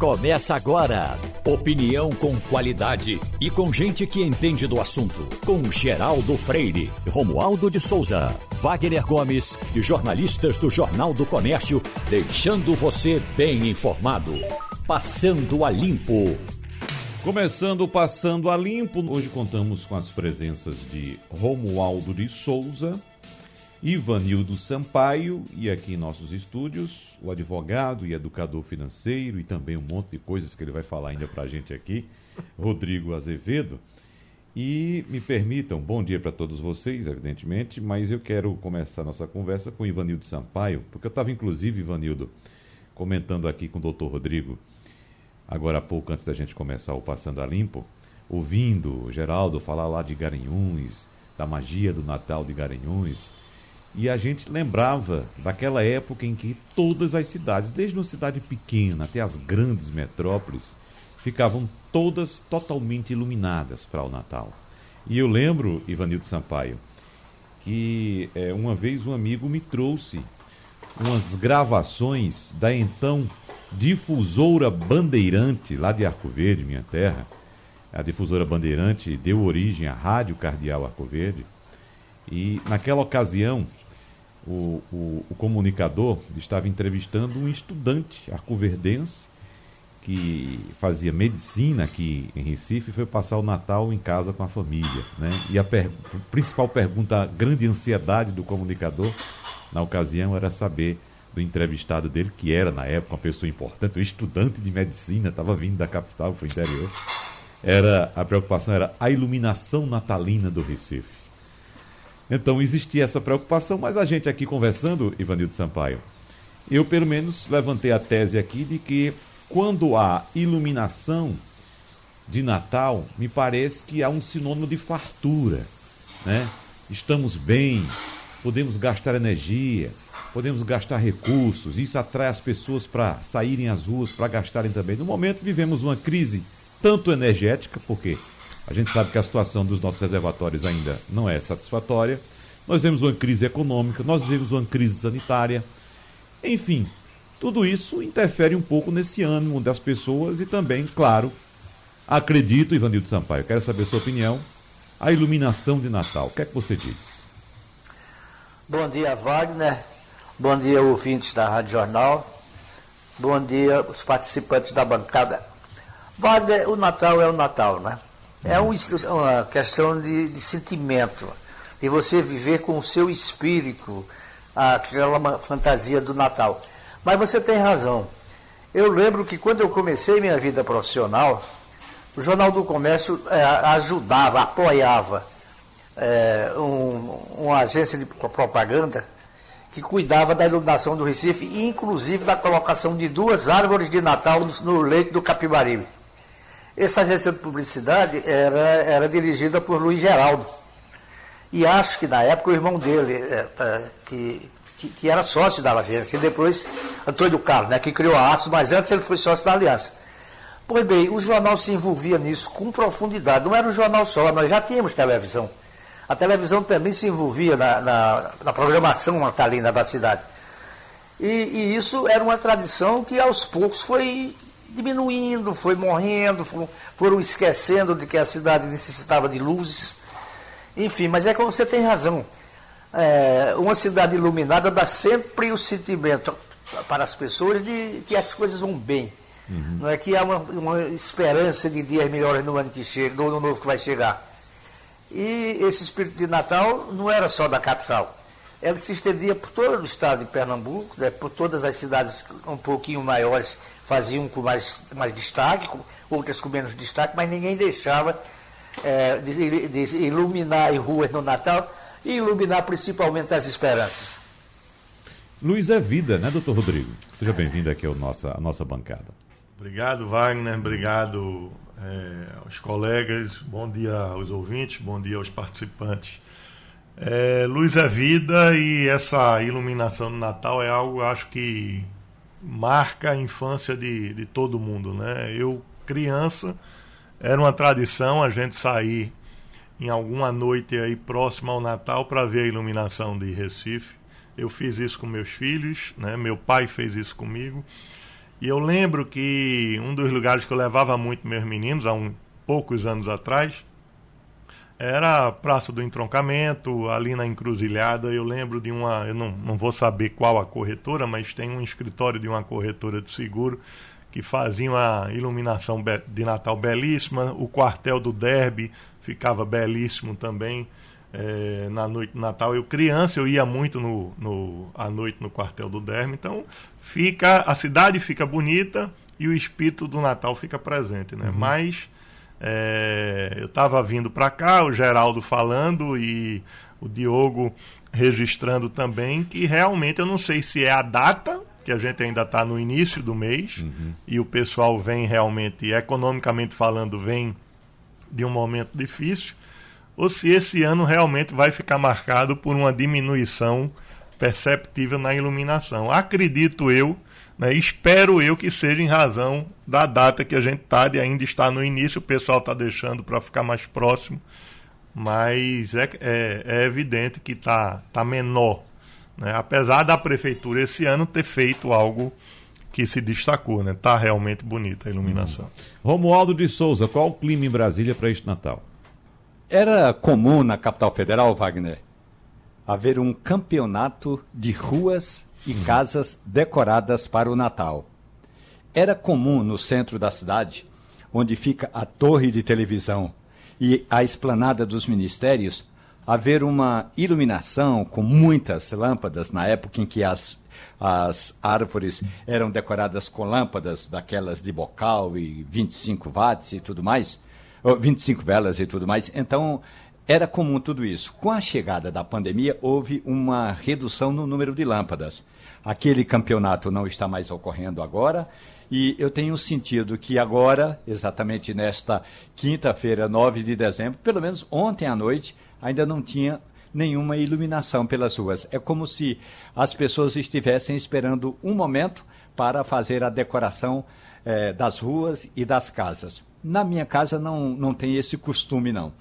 Começa agora. Opinião com qualidade e com gente que entende do assunto. Com Geraldo Freire, Romualdo de Souza, Wagner Gomes e jornalistas do Jornal do Comércio, deixando você bem informado. Passando a Limpo. Começando Passando a Limpo, hoje contamos com as presenças de Romualdo de Souza, Ivanildo Sampaio e aqui em nossos estúdios, o advogado e educador financeiro e também um monte de coisas que ele vai falar ainda para a gente aqui, Rodrigo Azevedo. E me permitam, bom dia para todos vocês, evidentemente, mas eu quero começar nossa conversa com Ivanildo Sampaio, porque eu estava inclusive, Ivanildo, comentando aqui com o doutor Rodrigo, agora há pouco antes da gente começar o Passando a Limpo, ouvindo o Geraldo falar lá de Garanhuns, da magia do Natal de Garanhuns, e a gente lembrava daquela época em que todas as cidades, desde uma cidade pequena até as grandes metrópoles, ficavam todas totalmente iluminadas para o Natal. E eu lembro, Ivanildo Sampaio, que é, uma vez um amigo me trouxe umas gravações da então difusora Bandeirante, lá de Arco Verde, minha terra. A difusora Bandeirante deu origem à Rádio Cardeal Arco Verde e naquela ocasião, o, o, o comunicador estava entrevistando um estudante arcoverdense que fazia medicina aqui em Recife e foi passar o Natal em casa com a família. Né? E a, per principal pergunta, a grande ansiedade do comunicador na ocasião era saber do entrevistado dele, que era na época uma pessoa importante, um estudante de medicina, estava vindo da capital para o interior. Era, a preocupação era a iluminação natalina do Recife. Então existia essa preocupação, mas a gente aqui conversando, Ivanildo Sampaio, eu pelo menos levantei a tese aqui de que quando há iluminação de Natal, me parece que há um sinônimo de fartura, né? Estamos bem, podemos gastar energia, podemos gastar recursos, isso atrai as pessoas para saírem às ruas, para gastarem também. No momento vivemos uma crise tanto energética, porque a gente sabe que a situação dos nossos reservatórios ainda não é satisfatória. Nós vemos uma crise econômica, nós vivemos uma crise sanitária. Enfim, tudo isso interfere um pouco nesse ânimo das pessoas e também, claro, acredito, Ivanildo Sampaio, quero saber a sua opinião, a iluminação de Natal. O que é que você diz? Bom dia, Wagner. Bom dia, ouvintes da Rádio Jornal. Bom dia, os participantes da bancada. Wagner, o Natal é o Natal, né? É um, uma questão de, de, sentimento, de você viver com o seu espírito aquela fantasia do Natal. Mas você tem razão. Eu lembro que quando eu comecei minha vida profissional, o Jornal do Comércio é, ajudava, apoiava é, um, uma agência de propaganda que cuidava da iluminação do Recife, inclusive da colocação de duas árvores de Natal no, no leito do Capibaribe. Essa agência de publicidade era, era dirigida por Luiz Geraldo. E acho que na época o irmão dele, é, é, que, que, que, era sócio da agência, e depois Antônio Carlos, né, que criou a Atos, mas antes ele foi sócio da Aliança. Pois bem, o jornal se envolvia nisso com profundidade. Não era um jornal só, nós já tínhamos televisão. A televisão também se envolvia na, na, na programação natalina da cidade. E, e, isso era uma tradição que aos poucos foi diminuindo, foi morrendo, foram esquecendo de que a cidade necessitava de luzes. Enfim, mas é como você tem razão. É, uma cidade iluminada dá sempre o sentimento para as pessoas de que as coisas vão bem. Uhum. Não é que há uma, uma, esperança de dias melhores no ano que chega, no ano novo que vai chegar. E esse espírito de Natal não era só da capital. Ele se estendia por todo o estado de Pernambuco, né, por todas as cidades um pouquinho maiores faziam com mais, mais destaque, outras com menos destaque, mas ninguém deixava é, de, de, iluminar as ruas no Natal e iluminar principalmente as esperanças. Luz é vida, né, doutor Rodrigo? Seja bem-vindo aqui à nossa, à nossa bancada. Obrigado, Wagner. Obrigado é, aos colegas. Bom dia aos ouvintes, bom dia aos participantes. É, luz é vida e essa iluminação do Natal é algo, acho que marca a infância de, de todo mundo, né? Eu, criança, era uma tradição a gente sair em alguma noite aí próxima ao Natal para ver a iluminação de Recife. Eu fiz isso com meus filhos, né? Meu pai fez isso comigo. E eu lembro que um dos lugares que eu levava muito meus meninos, há um, poucos anos atrás, era a Praça do Entroncamento, ali na Encruzilhada. Eu lembro de uma, eu não, não vou saber qual a corretora, mas tem um escritório de uma corretora de seguro que fazia uma iluminação de Natal belíssima. O quartel do Derby ficava belíssimo também é, na noite de Natal. Eu criança eu ia muito no, no à noite no quartel do Derby. Então fica a cidade fica bonita e o espírito do Natal fica presente, né? Uhum. Mas é, eu estava vindo para cá, o Geraldo falando e o Diogo registrando também, que realmente eu não sei se é a data, que a gente ainda está no início do mês, uhum. e o pessoal vem realmente, economicamente falando, vem de um momento difícil, ou se esse ano realmente vai ficar marcado por uma diminuição perceptível na iluminação. Acredito eu né? Espero eu que seja em razão da data que a gente está, de ainda estar no início, o pessoal está deixando para ficar mais próximo, mas é, é, é evidente que está tá menor. Né? Apesar da prefeitura esse ano ter feito algo que se destacou, né? Tá realmente bonita a iluminação. Hum. Romualdo de Souza, qual o clima em Brasília para este Natal? Era comum na capital federal, Wagner, haver um campeonato de ruas e casas decoradas para o Natal. Era comum no centro da cidade, onde fica a torre de televisão e a esplanada dos ministérios, haver uma iluminação com muitas lâmpadas na época em que as, as árvores eram decoradas com lâmpadas daquelas de bocal e 25 watts e tudo mais, 25 velas e tudo mais. Então, era comum tudo isso. Com a chegada da pandemia, houve uma redução no número de lâmpadas. Aquele campeonato não está mais ocorrendo agora. E eu tenho sentido que agora, exatamente nesta quinta-feira, 9 de dezembro, pelo menos ontem à noite, ainda não tinha nenhuma iluminação pelas ruas. É como se as pessoas estivessem esperando um momento para fazer a decoração eh, das ruas e das casas. Na minha casa não, não tem esse costume, não.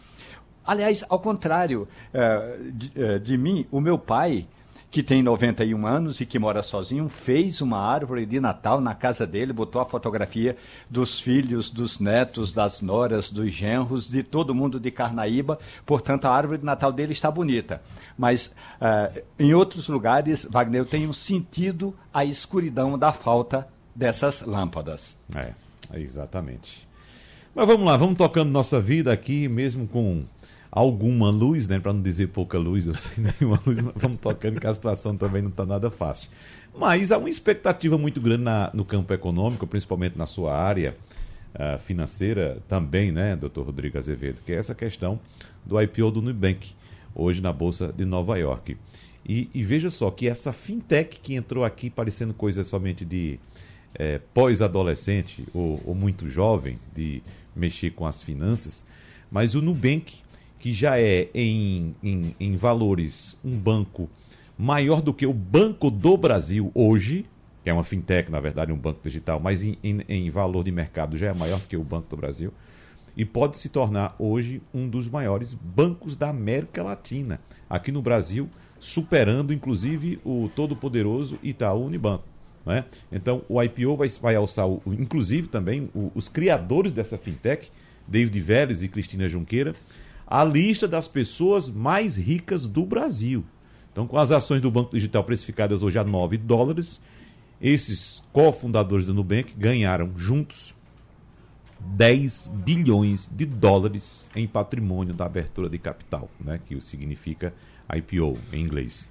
Aliás, ao contrário uh, de, uh, de, mim, o meu pai, que tem 91 anos e que mora sozinho, fez uma árvore de Natal na casa dele, botou a fotografia dos filhos, dos netos, das noras, dos genros, de todo mundo de Carnaíba. Portanto, a árvore de Natal dele está bonita. Mas uh, em outros lugares, Wagner, eu tenho sentido a escuridão da falta dessas lâmpadas. É, exatamente. Mas vamos lá, vamos tocando nossa vida aqui, mesmo com alguma luz, né? Para não dizer pouca luz, eu sei nenhuma luz, mas vamos tocando que a situação também não está nada fácil. Mas há uma expectativa muito grande na, no campo econômico, principalmente na sua área uh, financeira também, né, doutor Rodrigo Azevedo, que é essa questão do IPO do Nubank, hoje na Bolsa de Nova York. E, e veja só que essa fintech que entrou aqui parecendo coisa somente de é, pós-adolescente ou, ou muito jovem, de mexer com as finanças, mas o Nubank que já é em, em, em valores um banco maior do que o Banco do Brasil hoje, que é uma fintech, na verdade, um banco digital, mas em, em, em, valor de mercado já é maior que o Banco do Brasil, e pode se tornar hoje um dos maiores bancos da América Latina, aqui no Brasil, superando inclusive o todo-poderoso Itaú Unibanco. Né? Então, o IPO vai, vai alçar, o, inclusive também, o, os criadores dessa fintech, David Vélez e Cristina Junqueira, a lista das pessoas mais ricas do Brasil. Então, com as ações do Banco Digital precificadas hoje a 9 dólares, esses cofundadores do Nubank ganharam juntos 10 bilhões de dólares em patrimônio da abertura de capital, né, que significa IPO em inglês,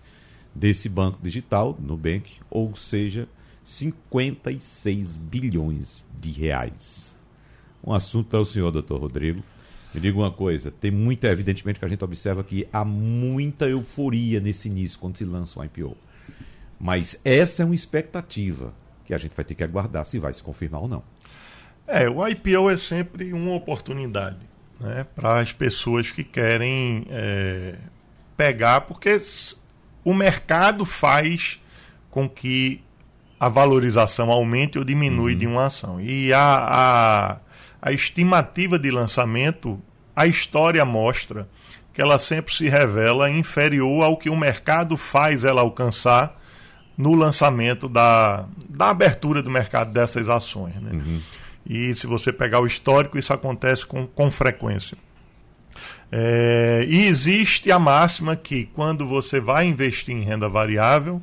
desse banco digital, Nubank, ou seja, 56 bilhões de reais. Um assunto para o senhor, doutor Rodrigo. Me diga uma coisa, tem muita, evidentemente, que a gente observa que há muita euforia nesse início quando se lança um IPO. Mas essa é uma expectativa que a gente vai ter que aguardar se vai se confirmar ou não. É, o IPO é sempre uma oportunidade né, para as pessoas que querem é, pegar, porque o mercado faz com que a valorização aumente ou diminui uhum. de uma ação. E a, a a estimativa de lançamento, a história mostra que ela sempre se revela inferior ao que o mercado faz ela alcançar no lançamento da, da abertura do mercado dessas ações. Né? Uhum. E se você pegar o histórico, isso acontece com, com frequência. É, e existe a máxima que quando você vai investir em renda variável,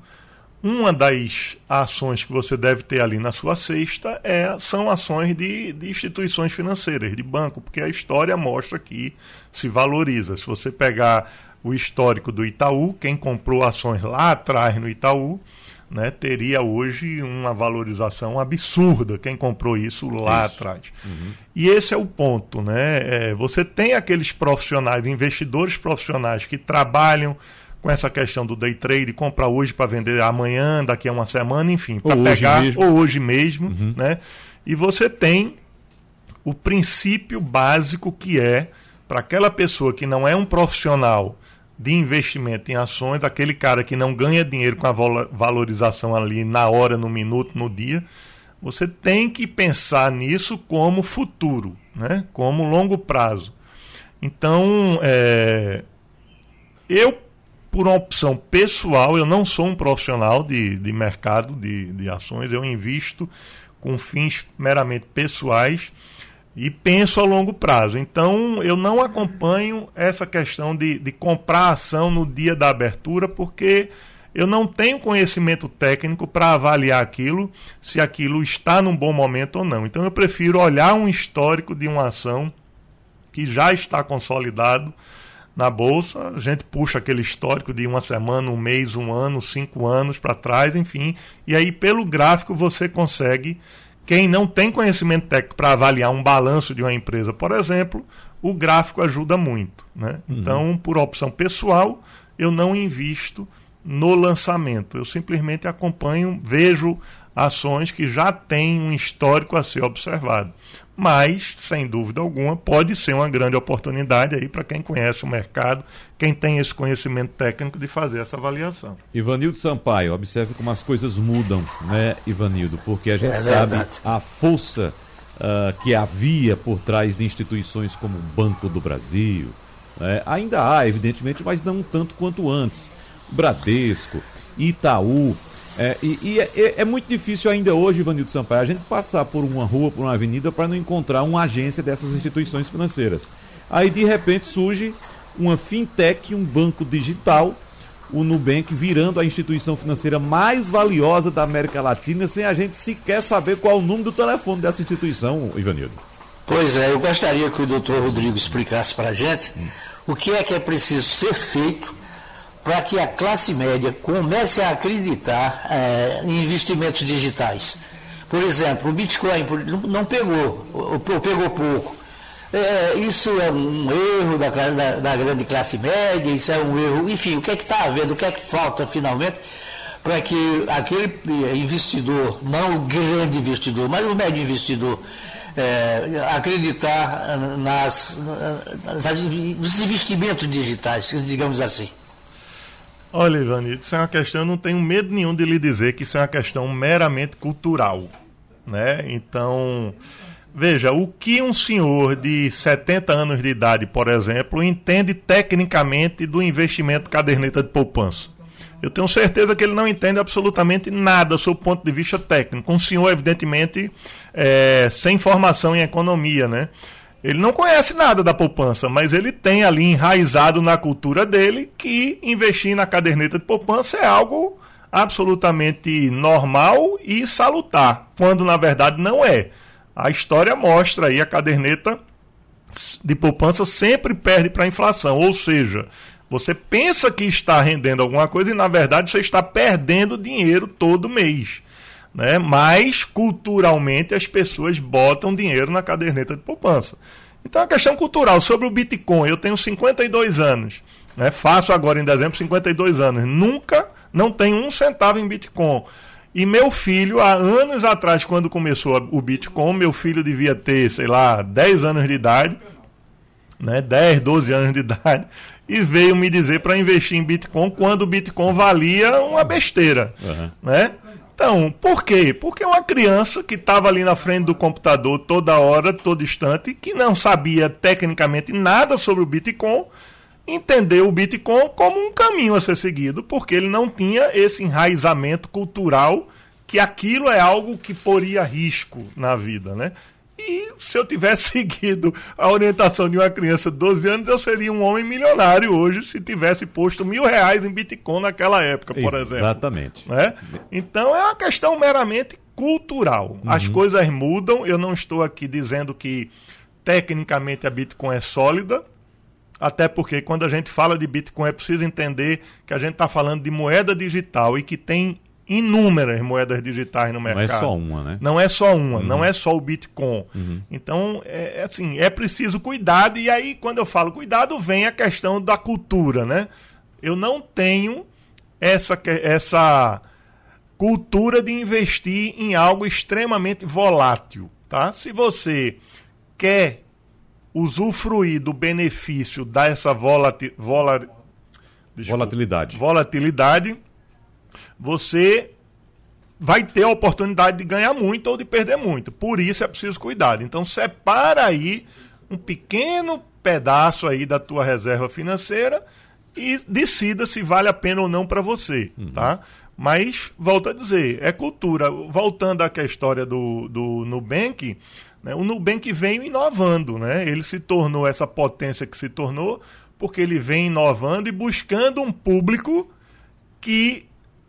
uma das ações que você deve ter ali na sua cesta é, são ações de, de instituições financeiras, de banco, porque a história mostra que se valoriza. Se você pegar o histórico do Itaú, quem comprou ações lá atrás no Itaú, né, teria hoje uma valorização absurda quem comprou isso lá isso. atrás. Uhum. E esse é o ponto. Né? É, você tem aqueles profissionais, investidores profissionais que trabalham com essa questão do day trade, comprar hoje para vender amanhã, daqui a uma semana, enfim, para pegar hoje ou hoje mesmo, uhum. né? E você tem o princípio básico que é para aquela pessoa que não é um profissional de investimento em ações, aquele cara que não ganha dinheiro com a valorização ali na hora, no minuto, no dia, você tem que pensar nisso como futuro, né? como longo prazo. Então, é, eu, por uma opção pessoal, eu não sou um profissional de, de mercado de, de ações, eu invisto com fins meramente pessoais e penso a longo prazo. Então, eu não acompanho essa questão de, de comprar ação no dia da abertura, porque eu não tenho conhecimento técnico para avaliar aquilo, se aquilo está num bom momento ou não. Então, eu prefiro olhar um histórico de uma ação que já está consolidado na bolsa, a gente puxa aquele histórico de uma semana, um mês, um ano, cinco anos para trás, enfim, e aí pelo gráfico você consegue quem não tem conhecimento técnico para avaliar um balanço de uma empresa, por exemplo, o gráfico ajuda muito. Né? Uhum. Então, por opção pessoal, eu não invisto no lançamento. Eu simplesmente acompanho, vejo ações que já têm um histórico a ser observado mas, sem dúvida alguma, pode ser uma grande oportunidade aí para quem conhece o mercado, quem tem esse conhecimento técnico de fazer essa avaliação. Ivanildo Sampaio, observe como as coisas mudam, né, Ivanildo? Porque a gente é sabe a força uh, que havia por trás de instituições como o Banco do Brasil. Né? Ainda há, evidentemente, mas não tanto quanto antes. Bradesco, Itaú, é, e, e é, é, muito difícil ainda hoje, Ivanildo Sampaio, a gente passar por uma rua, por uma avenida, para não encontrar uma agência dessas instituições financeiras. Aí, de repente, surge uma fintech, um banco digital, o Nubank virando a instituição financeira mais valiosa da América Latina, sem a gente sequer saber qual o número do telefone dessa instituição, Ivanildo. Pois é, eu gostaria que o doutor Rodrigo explicasse para a gente o que é que é preciso ser feito para que a classe média comece a acreditar é, em investimentos digitais. Por exemplo, o Bitcoin não pegou, ou pegou pouco. É, isso é um erro da, da, da, grande classe média, isso é um erro. Enfim, o que é que está havendo, o que é que falta finalmente para que aquele investidor, não o grande investidor, mas o médio investidor, é, acreditar nas, nas, nos investimentos digitais, digamos assim. Olha, Ivanito, isso é uma questão, eu não tenho medo nenhum de lhe dizer que isso é uma questão meramente cultural. Né? Então, veja, o que um senhor de 70 anos de idade, por exemplo, entende tecnicamente do investimento caderneta de poupança? Eu tenho certeza que ele não entende absolutamente nada sob o ponto de vista técnico. Um senhor, evidentemente, é, sem formação em economia, né? Ele não conhece nada da poupança, mas ele tem ali enraizado na cultura dele que investir na caderneta de poupança é algo absolutamente normal e salutar, quando na verdade não é. A história mostra aí a caderneta de poupança sempre perde para a inflação, ou seja, você pensa que está rendendo alguma coisa e na verdade você está perdendo dinheiro todo mês né? mas culturalmente as pessoas botam dinheiro na caderneta de poupança. Então é uma questão cultural. Sobre o Bitcoin, eu tenho 52 anos, né? faço agora em dezembro 52 anos, nunca, não tenho um centavo em Bitcoin. E meu filho, há anos atrás, quando começou o Bitcoin, meu filho devia ter, sei lá, 10 anos de idade, né? 10, 12 anos de idade, e veio me dizer para investir em Bitcoin quando o Bitcoin valia uma besteira. Uhum. Né? Então, por quê? Porque uma criança que estava ali na frente do computador toda hora, todo instante, que não sabia tecnicamente nada sobre o Bitcoin, entendeu o Bitcoin como um caminho a ser seguido, porque ele não tinha esse enraizamento cultural que aquilo é algo que poria risco na vida, né? Se eu tivesse seguido a orientação de uma criança de 12 anos, eu seria um homem milionário hoje se tivesse posto mil reais em Bitcoin naquela época, por Exatamente. exemplo. Exatamente. Né? Então é uma questão meramente cultural. Uhum. As coisas mudam. Eu não estou aqui dizendo que tecnicamente a Bitcoin é sólida. Até porque quando a gente fala de Bitcoin é preciso entender que a gente está falando de moeda digital e que tem inúmeras moedas digitais no mercado. Não é só uma, né? Não é só uma, uhum. não é só o Bitcoin. Uhum. Então, é, é, assim, é preciso cuidado. E aí, quando eu falo cuidado, vem a questão da cultura, né? Eu não tenho essa, essa cultura de investir em algo extremamente volátil, tá? Se você quer usufruir do benefício dessa volati, vola, desculpa, volatilidade. volatilidade, você vai ter a oportunidade de ganhar muito ou de perder muito. Por isso é preciso cuidado. Então separa aí um pequeno pedaço aí da tua reserva financeira e decida se vale a pena ou não para você, uhum. tá? Mas, volto a dizer, é cultura. Voltando à história do, do Nubank, né, o Nubank veio inovando, né? Ele se tornou essa potência que se tornou porque ele vem inovando e buscando um público que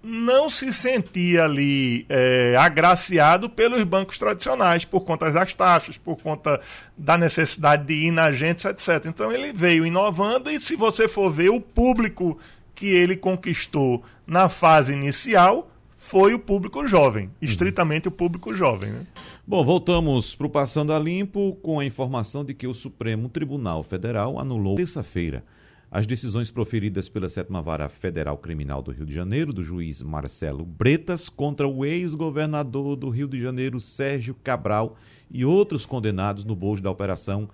não se sentia ali é, agraciado pelos bancos tradicionais, por conta das taxas, por conta da necessidade de ir na agência, etc. Então ele veio inovando e se você for ver o público que ele conquistou na fase inicial, foi o público jovem, estritamente uhum. o público jovem. Né? Bom, voltamos para o Passando a Limpo com a informação de que o Supremo Tribunal Federal anulou terça-feira as decisões proferidas pela Sétima Vara Federal Criminal do Rio de Janeiro, do juiz Marcelo Bretas, contra o ex-governador do Rio de Janeiro, Sérgio Cabral, e outros condenados no bojo da Operação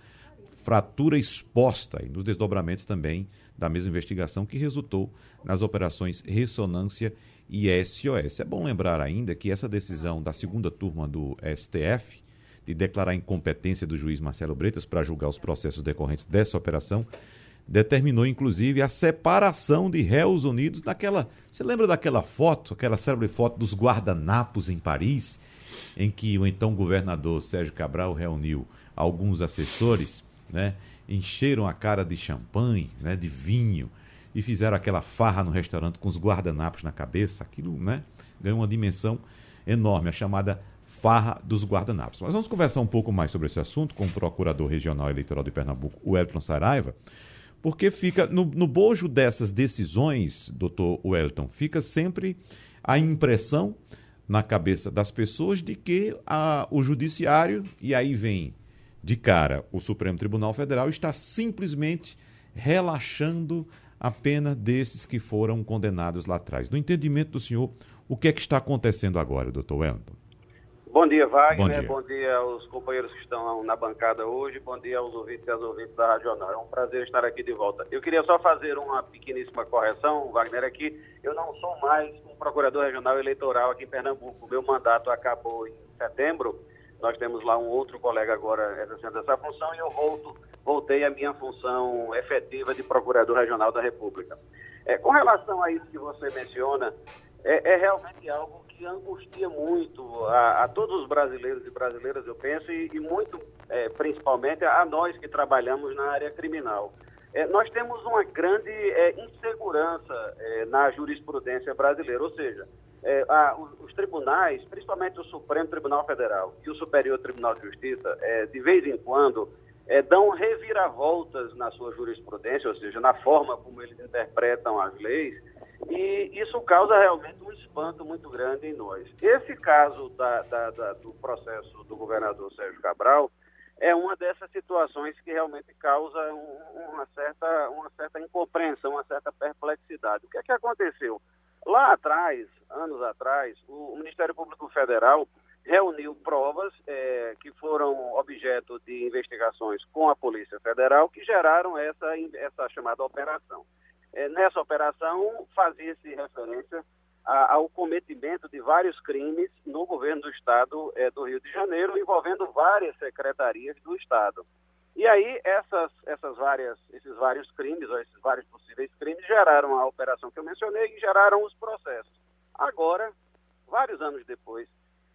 Fratura Exposta, e nos desdobramentos também da mesma investigação que resultou nas operações Ressonância e SOS. É bom lembrar ainda que essa decisão da segunda turma do STF, de declarar a incompetência do juiz Marcelo Bretas para julgar os processos decorrentes dessa operação, determinou inclusive a separação de réus unidos naquela. Você lembra daquela foto, aquela célebre foto dos guardanapos em Paris, em que o então governador Sérgio Cabral reuniu alguns assessores, né? Encheram a cara de champanhe, né, de vinho e fizeram aquela farra no restaurante com os guardanapos na cabeça. Aquilo, né, ganhou uma dimensão enorme, a chamada farra dos guardanapos. Mas vamos conversar um pouco mais sobre esse assunto com o procurador regional eleitoral de Pernambuco, o Elton Saraiva. Porque fica no, no bojo dessas decisões, doutor Wellington, fica sempre a impressão na cabeça das pessoas de que a, o judiciário, e aí vem de cara o Supremo Tribunal Federal, está simplesmente relaxando a pena desses que foram condenados lá atrás. No entendimento do senhor, o que é que está acontecendo agora, doutor Wellington? Bom dia, Wagner. Bom dia. Bom dia aos companheiros que estão na bancada hoje. Bom dia aos ouvintes e às ouvintes da Rádio Jornal. É um prazer estar aqui de volta. Eu queria só fazer uma pequeníssima correção, Wagner, aqui. Eu não sou mais um procurador regional eleitoral aqui em Pernambuco. Meu mandato acabou em setembro. Nós temos lá um outro colega agora exercendo essa função e eu volto, voltei à minha função efetiva de procurador regional da República. É, com relação a isso que você menciona, é, é realmente algo que angustia muito a, a, todos os brasileiros e brasileiras, eu penso, e, e muito, é, principalmente, a nós que trabalhamos na área criminal. É, nós temos uma grande é, insegurança é, na jurisprudência brasileira, ou seja, é, a, os, os, tribunais, principalmente o Supremo Tribunal Federal e o Superior Tribunal de Justiça, é, de vez em quando, dão reviravoltas na sua jurisprudência, ou seja, na forma como eles interpretam as leis, e isso causa realmente um espanto muito grande em nós. Esse caso da, da, da, do processo do governador Sérgio Cabral é uma dessas situações que realmente causa uma, certa, uma certa incompreensão, uma certa perplexidade. O que é que aconteceu? Lá atrás, anos atrás, o Ministério Público Federal reuniu provas é, que foram objeto de investigações com a Polícia Federal que geraram essa, essa chamada operação. É, nessa operação, fazia-se referência ao cometimento de vários crimes no governo do Estado é, do Rio de Janeiro, envolvendo várias secretarias do Estado. E aí essas, essas várias, esses vários crimes, ou esses vários possíveis crimes, geraram a operação que eu mencionei e geraram os processos. Agora, vários anos depois,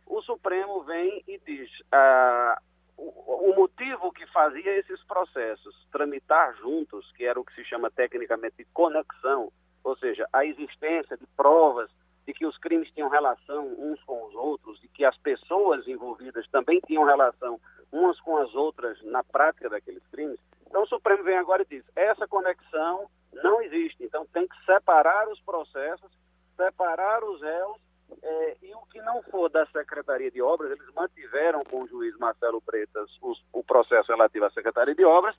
o Supremo vem e diz ah, o, motivo que fazia esses processos tramitar juntos, que era o que se chama tecnicamente de conexão, ou seja, a existência de provas de que os crimes tinham relação uns com os outros, de que as pessoas envolvidas também tinham relação umas com as outras na prática daqueles crimes. Então o Supremo vem agora e diz: essa conexão não existe. Então tem que separar os processos, separar os réus é, e o que não for da Secretaria de Obras, eles mantiveram com o juiz Marcelo Pretas os, o processo relativo à Secretaria de Obras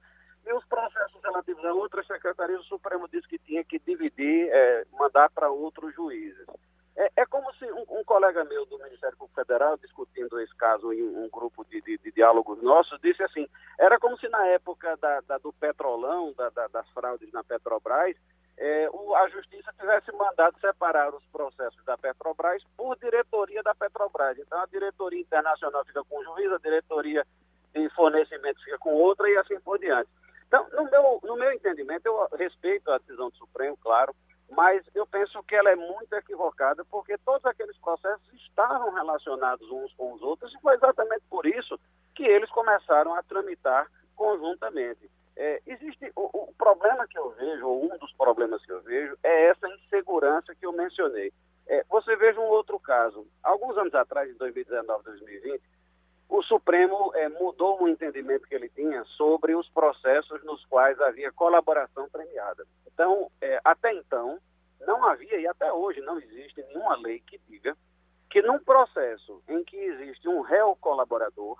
e os processos relativos a outras secretarias, o Supremo disse que tinha que dividir, é, mandar para outros juízes. É, é como se um, um, colega meu do Ministério Público Federal, discutindo esse caso em um grupo de, de, de diálogos nossos, disse assim: era como se na época da, da, do petrolão, da, das fraudes na Petrobras, é, o, a Justiça tivesse mandado separar os processos da Petrobras por diretoria da Petrobras. Então, a diretoria internacional fica com um juiz, a diretoria de fornecimento fica com outra e assim por diante. Então, no meu, no meu entendimento, eu respeito a decisão do Supremo, claro, mas eu penso que ela é muito equivocada, porque todos aqueles processos estavam relacionados uns com os outros, e foi exatamente por isso que eles começaram a tramitar conjuntamente. É, existe o, problema que eu vejo, ou um dos problemas que eu vejo, é essa insegurança que eu mencionei. É, você veja um outro caso. Alguns anos atrás, em 2019, 2020, o Supremo é, mudou o entendimento que ele tinha sobre os processos nos quais havia colaboração premiada. Então, é, até então, não havia e até hoje não existe nenhuma lei que diga que num processo em que existe um réu colaborador,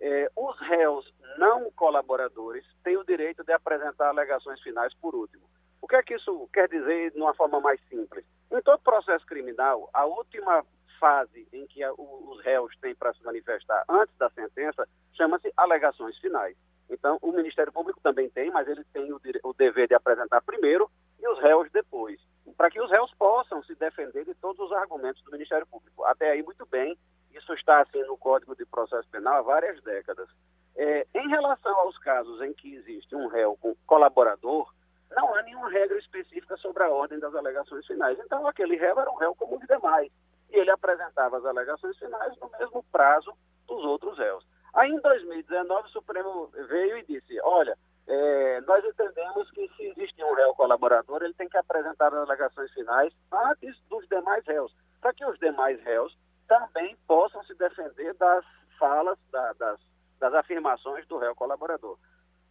é, os réus não colaboradores têm o direito de apresentar alegações finais por último. O que é que isso quer dizer de uma forma mais simples? Em todo processo criminal, a última fase em que a, os réus têm para se manifestar antes da sentença chama-se alegações finais. Então, o Ministério Público também tem, mas ele tem o, o dever de apresentar primeiro e os réus depois, para que os réus possam se defender de todos os argumentos do Ministério Público. Até aí, muito bem, isso está assim no Código de Processo Penal há várias décadas. É, em relação aos casos em que existe um réu com colaborador, não há nenhuma regra específica sobre a ordem das alegações finais. Então, aquele réu era um réu como os demais e ele apresentava as alegações finais no mesmo prazo dos outros réus. Aí, em 2019, o Supremo veio e disse: olha, é, nós entendemos que se existe um réu colaborador, ele tem que apresentar as alegações finais antes dos demais réus, para que os demais réus também possam se defender das falas, da, das, das afirmações do réu colaborador.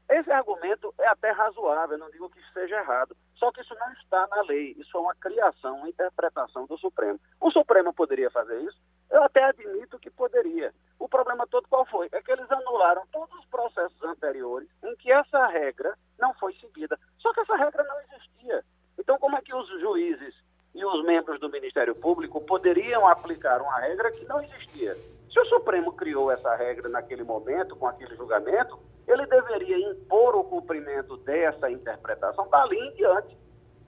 Esse argumento é até razoável, não digo que seja errado, só que isso não está na lei, isso é uma criação, uma interpretação do Supremo. O Supremo poderia fazer isso? Eu até admito que poderia. O problema todo qual foi? É que eles anularam todos os processos anteriores em que essa regra não foi seguida. Só que essa regra não existia. Então, como é que os juízes e os membros do Ministério Público poderiam aplicar uma regra que não existia? Se o Supremo criou essa regra naquele momento, com aquele julgamento, ele deveria impor o cumprimento dessa interpretação dali em diante.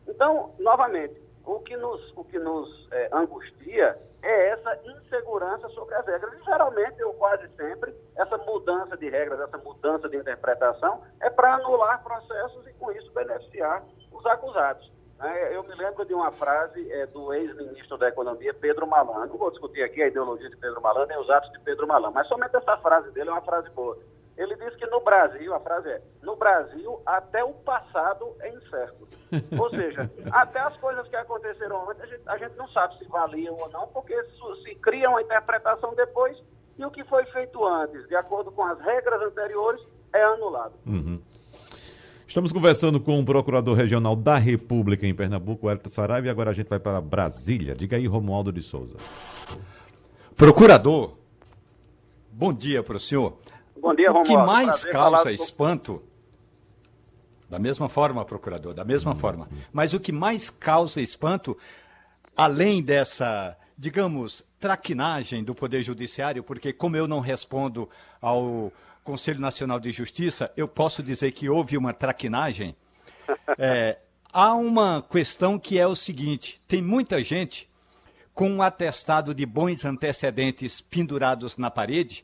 Então, novamente, o que nos, o que nos é, angustia é essa insegurança sobre as regras. E, geralmente, ou quase sempre, essa mudança de regras, essa mudança de interpretação é para anular processos e, com isso, beneficiar os acusados. É, eu me lembro de uma frase é, do ex-ministro da Economia, Pedro Malan. Não vou discutir aqui a ideologia de Pedro Malan nem os atos de Pedro Malan, mas somente essa frase dele é uma frase boa. Ele disse que no Brasil, a frase é: no Brasil, até o passado é incerto. Ou seja, até as coisas que aconteceram antes, a gente, a gente não sabe se valiam ou não, porque se, se cria uma interpretação depois e o que foi feito antes, de acordo com as regras anteriores, é anulado. Uhum. Estamos conversando com o Procurador Regional da República em Pernambuco, Hélio Saraiva, e agora a gente vai para Brasília. Diga aí, Romualdo de Souza. Procurador, bom dia para o senhor. Bom dia, Romualdo. O que mais causa espanto, da mesma forma, procurador, da mesma forma, mas o que mais causa espanto, além dessa, digamos, traquinagem do Poder Judiciário, porque como eu não respondo ao Conselho Nacional de Justiça, eu posso dizer que houve uma traquinagem. É, há uma questão que é o seguinte: tem muita gente com um atestado de bons antecedentes pendurados na parede,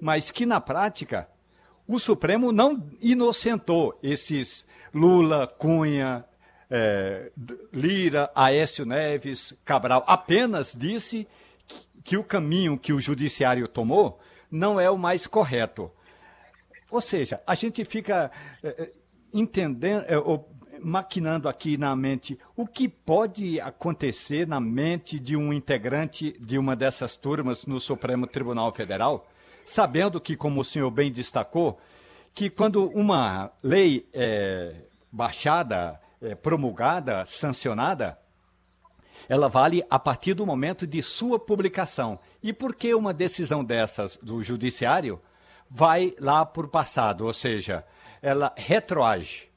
mas que na prática o Supremo não inocentou esses Lula, Cunha, é, Lira, Aécio Neves, Cabral. Apenas disse que, que o caminho que o judiciário tomou não é o mais correto. Ou seja, a gente fica é, entendendo, é, maquinando aqui na mente o que pode acontecer na mente de um integrante de uma dessas turmas no Supremo Tribunal Federal, sabendo que, como o senhor bem destacou, que quando uma lei é baixada, é promulgada, sancionada, ela vale a partir do momento de sua publicação. E por que uma decisão dessas do judiciário vai lá para o passado, ou seja, ela retroage?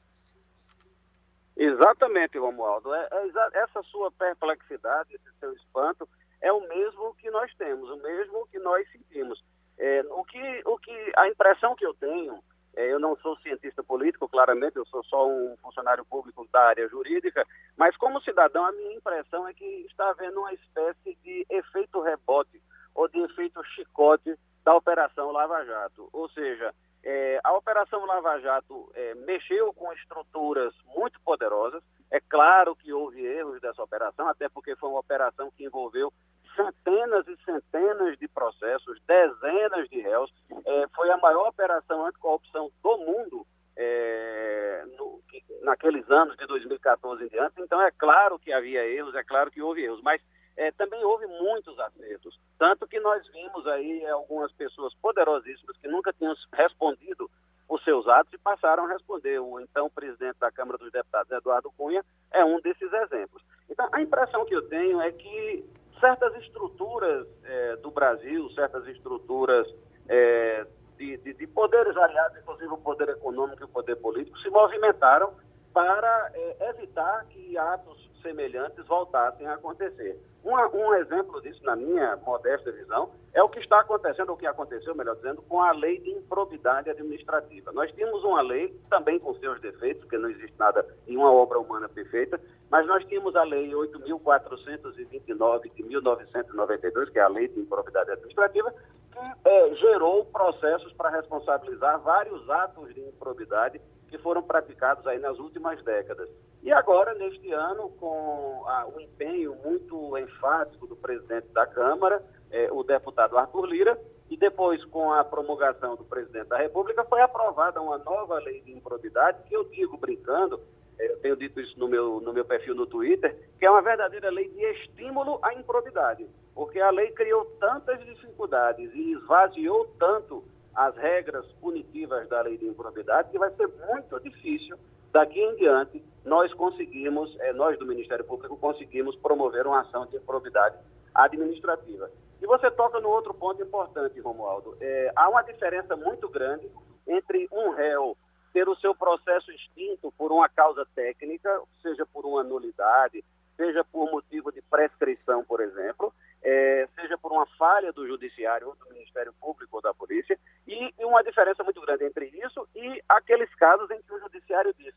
Exatamente, Romualdo. É, é, essa sua perplexidade, esse seu espanto, é o mesmo que nós temos, o mesmo que nós sentimos. É, o, que, o que, a impressão que eu tenho, é, eu não sou cientista político, claramente, eu sou só um funcionário público da área jurídica, mas como cidadão, a minha impressão é que está havendo uma espécie de efeito rebote ou de efeito chicote da Operação Lava Jato. Ou seja, é, a Operação Lava Jato é, mexeu com estruturas muito poderosas. É claro que houve erros dessa operação, até porque foi uma operação que envolveu centenas e centenas de processos, dezenas de réus. É, foi a maior operação anticorrupção do mundo é, no, naqueles anos de 2014 em diante. Então, é claro que havia erros, é claro que houve erros, mas é, também houve muitos acertos. Tanto que nós vimos aí algumas pessoas poderosíssimas que nunca tinham respondido os seus atos e passaram a responder. O então presidente da Câmara dos Deputados, Eduardo Cunha, é um desses exemplos. Então, a impressão que eu tenho é que certas estruturas é, do Brasil, certas estruturas é, de, de, de, poderes variados, inclusive o poder econômico e o poder político, se movimentaram para é, evitar que atos semelhantes voltassem a acontecer. Um, um, exemplo disso, na minha modesta visão, é o que está acontecendo, o que aconteceu, melhor dizendo, com a lei de improbidade administrativa. Nós tínhamos uma lei, também com seus defeitos, porque não existe nada em uma obra humana perfeita, mas nós tínhamos a lei 8.429 de 1992, que é a lei de improbidade administrativa, que é, gerou processos para responsabilizar vários atos de improbidade que foram praticados aí nas últimas décadas. E agora, neste ano, com a, o empenho muito enfático do presidente da Câmara, eh, o deputado Arthur Lira, e depois com a promulgação do presidente da República, foi aprovada uma nova lei de improbidade, que eu digo brincando, eh, eu tenho dito isso no meu, no meu perfil no Twitter, que é uma verdadeira lei de estímulo à improbidade, porque a lei criou tantas dificuldades e esvaziou tanto as regras punitivas da lei de improbidade, que vai ser muito difícil, daqui em diante, nós conseguimos, é, nós do Ministério Público, conseguimos promover uma ação de improbidade administrativa. E você toca no outro ponto importante, Romualdo. É, há uma diferença muito grande entre um réu ter o seu processo extinto por uma causa técnica, seja por uma nulidade, seja por motivo de prescrição, por exemplo, é, seja por uma falha do Judiciário ou do Ministério Público ou da Polícia, e, e, uma diferença muito grande entre isso e aqueles casos em que o Judiciário diz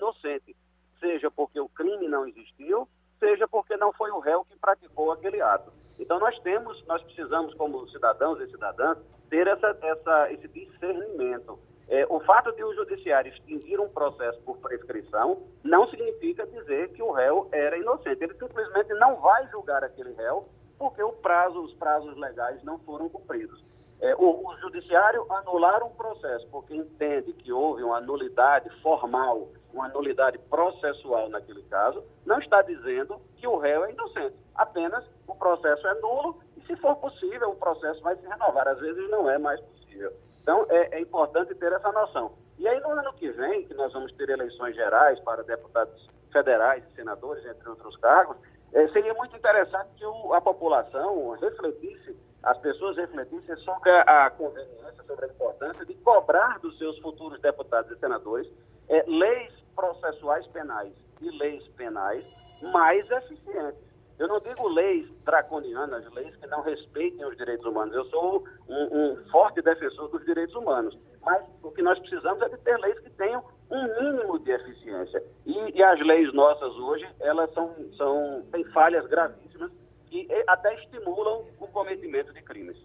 inocente, seja porque o crime não existiu, seja porque não foi o réu que praticou aquele ato. Então nós temos, nós precisamos como cidadãos e cidadãs ter essa, essa, esse discernimento é, o fato de o judiciário extinguir um processo por prescrição não significa dizer que o réu era inocente. Ele simplesmente não vai julgar aquele réu porque o prazo, os prazos legais não foram cumpridos. É, o, o, judiciário anular um processo porque entende que houve uma nulidade formal, uma nulidade processual naquele caso, não está dizendo que o réu é inocente. Apenas o processo é nulo e, se for possível, o processo vai se renovar. Às vezes não é mais possível. Então, é, é, importante ter essa noção. E aí, no ano que vem, que nós vamos ter eleições gerais para deputados federais e senadores, entre outros cargos, é, seria muito interessante que o, a população refletisse, as pessoas refletissem sobre a conveniência, sobre a importância de cobrar dos seus futuros deputados e senadores é, leis processuais penais e leis penais mais eficientes eu não digo leis draconianas, leis que não respeitem os direitos humanos. Eu sou um, um, forte defensor dos direitos humanos. Mas o que nós precisamos é de ter leis que tenham um mínimo de eficiência. E, e as leis nossas hoje, elas são, são, têm falhas gravíssimas que até estimulam o cometimento de crimes.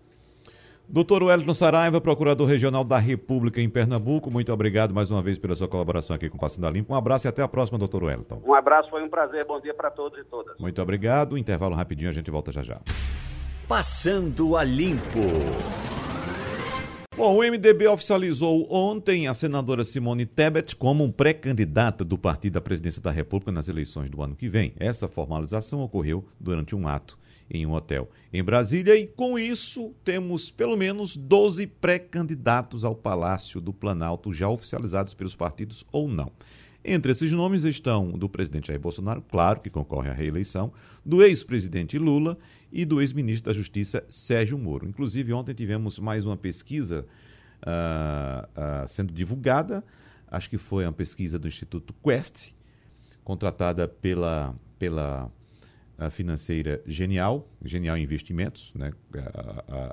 Doutor Wellington Saraiva, Procurador Regional da República em Pernambuco, muito obrigado mais uma vez pela sua colaboração aqui com o Passando a Limpo. Um abraço e até a próxima, doutor Wellington. Um abraço, foi um prazer. Bom dia para todos e todas. Muito obrigado. Intervalo rapidinho, a gente volta já já. Passando a Limpo. Bom, o MDB oficializou ontem a senadora Simone Tebet como pré-candidata do partido à presidência da República nas eleições do ano que vem. Essa formalização ocorreu durante um ato em um hotel em Brasília e com isso temos pelo menos 12 pré-candidatos ao Palácio do Planalto já oficializados pelos partidos ou não. Entre esses nomes estão do presidente Jair Bolsonaro, claro que concorre à reeleição, do ex-presidente Lula e do ex-ministro da Justiça Sérgio Moro. Inclusive, ontem tivemos mais uma pesquisa uh, uh, sendo divulgada, acho que foi uma pesquisa do Instituto Quest, contratada pela, pela financeira Genial, Genial Investimentos, né?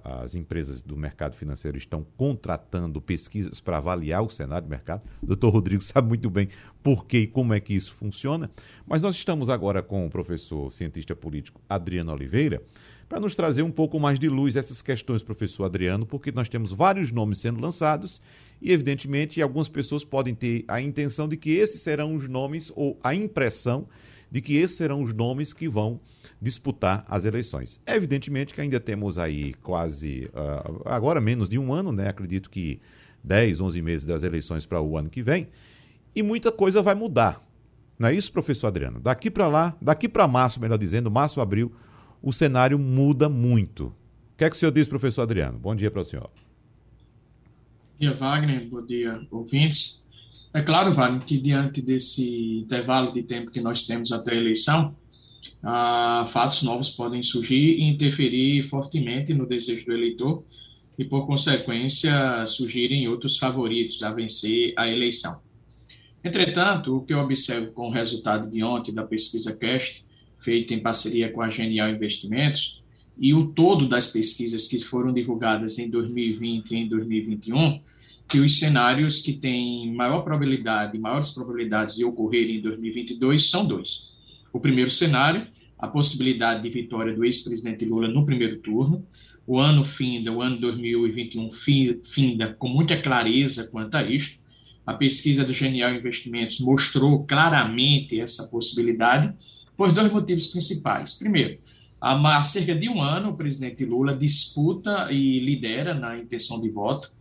As empresas do mercado financeiro estão contratando pesquisas para avaliar o cenário do mercado. O doutor Rodrigo sabe muito bem por que e como é que isso funciona. Mas nós estamos agora com o professor cientista político Adriano Oliveira para nos trazer um pouco mais de luz essas questões, professor Adriano, porque nós temos vários nomes sendo lançados e, evidentemente, algumas pessoas podem ter a intenção de que esses serão os nomes ou a impressão de que esses serão os nomes que vão disputar as eleições. Evidentemente que ainda temos aí quase, uh, agora menos de um ano, né? Acredito que 10, 11 meses das eleições para o ano que vem, e muita coisa vai mudar. Não é isso, professor Adriano? Daqui para lá, daqui para março, melhor dizendo, março, abril, o cenário muda muito. O que é que o senhor diz, professor Adriano? Bom dia para o senhor. Bom dia, Wagner. Bom dia, ouvintes. É claro, Wagner, que diante desse intervalo de tempo que nós temos até a eleição, ah, fatos novos podem surgir e interferir fortemente no desejo do eleitor e, por consequência, surgirem outros favoritos a vencer a eleição. Entretanto, o que eu observo com o resultado de ontem da pesquisa CAST, feita em parceria com a Genial Investimentos, e o todo das pesquisas que foram divulgadas em 2020 e em 2021, que os cenários que têm maior probabilidade, maiores probabilidades de ocorrerem em 2022 são dois. O primeiro cenário, a possibilidade de vitória do ex-presidente Lula no primeiro turno. O ano finda, o ano 2021 finda com muita clareza quanto a isto. A pesquisa do Genial Investimentos mostrou claramente essa possibilidade por dois motivos principais. Primeiro, há cerca de um ano, o presidente Lula disputa e lidera na intenção de voto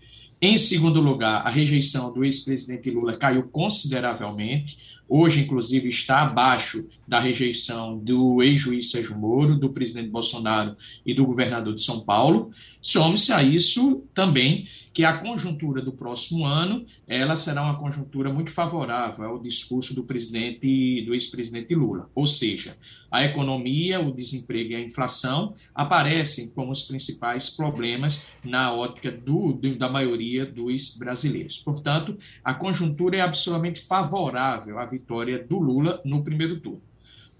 em segundo lugar, a rejeição do ex-presidente Lula caiu consideravelmente. Hoje, inclusive, está abaixo da rejeição do ex-juiz Sérgio Moro, do presidente Bolsonaro e do governador de São Paulo. Some-se a isso também que a conjuntura do próximo ano ela será uma conjuntura muito favorável ao discurso do presidente do ex-presidente Lula, ou seja, a economia, o desemprego e a inflação aparecem como os principais problemas na ótica do, da maioria dos brasileiros. Portanto, a conjuntura é absolutamente favorável à vitória do Lula no primeiro turno.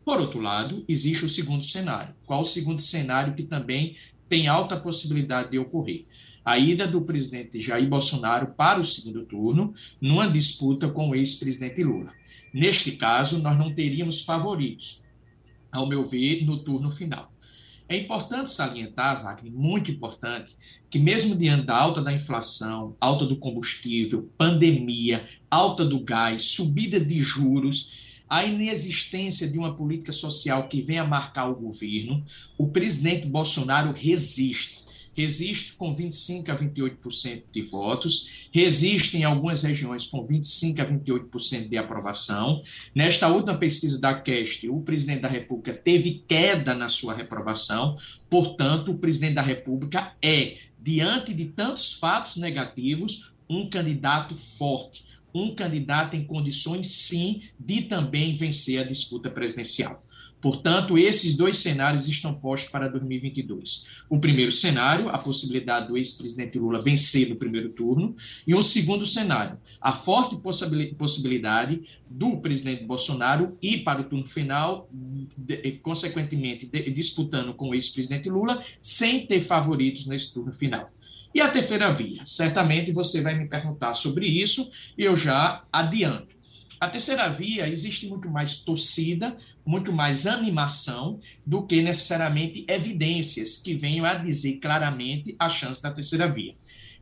Por outro lado, existe o segundo cenário. Qual o segundo cenário que também tem alta possibilidade de ocorrer? a ida do presidente Jair Bolsonaro para o segundo turno, numa disputa com o ex-presidente Lula. Neste caso, nós não teríamos favoritos, ao meu ver, no turno final. É importante salientar, Wagner, muito importante, que mesmo diante da alta da inflação, alta do combustível, pandemia, alta do gás, subida de juros, a inexistência de uma política social que venha marcar o governo, o presidente Bolsonaro resiste resiste com 25 a 28% de votos, resiste em algumas regiões com 25 a 28% de aprovação. Nesta última pesquisa da Cast, o presidente da República teve queda na sua reprovação, portanto, o presidente da República é, diante de tantos fatos negativos, um candidato forte, um candidato em condições, sim, de também vencer a disputa presidencial. Portanto, esses dois cenários estão postos para 2022. O primeiro cenário, a possibilidade do ex-presidente Lula vencer no primeiro turno, e um segundo cenário, a forte possibilidade do presidente Bolsonaro ir para o turno final, de, consequentemente de, disputando com o ex-presidente Lula, sem ter favoritos nesse turno final. E a terceira via? Certamente você vai me perguntar sobre isso e eu já adianto. A terceira via existe muito mais torcida, muito mais animação do que necessariamente evidências que venham a dizer claramente a chance da terceira via.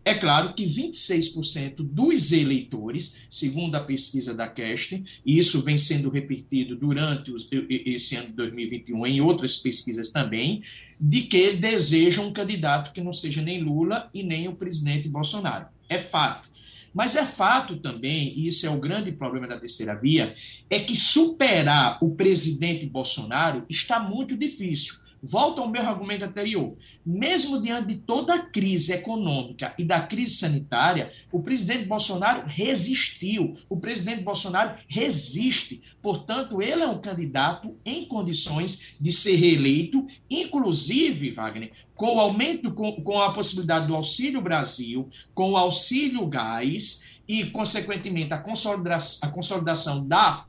É claro que 26% dos eleitores, segundo a pesquisa da Kesten, e isso vem sendo repetido durante os, esse ano de 2021 em outras pesquisas também, de que desejam um candidato que não seja nem Lula e nem o presidente Bolsonaro. É fato. Mas é fato também, e isso é o grande problema da terceira via, é que superar o presidente Bolsonaro está muito difícil. Volto ao meu argumento anterior. Mesmo diante de toda a crise econômica e da crise sanitária, o presidente Bolsonaro resistiu. O presidente Bolsonaro resiste. Portanto, ele é um candidato em condições de ser reeleito, inclusive, Wagner, com o aumento, com, com a possibilidade do Auxílio Brasil, com o auxílio gás e, consequentemente, a consolidação, a consolidação da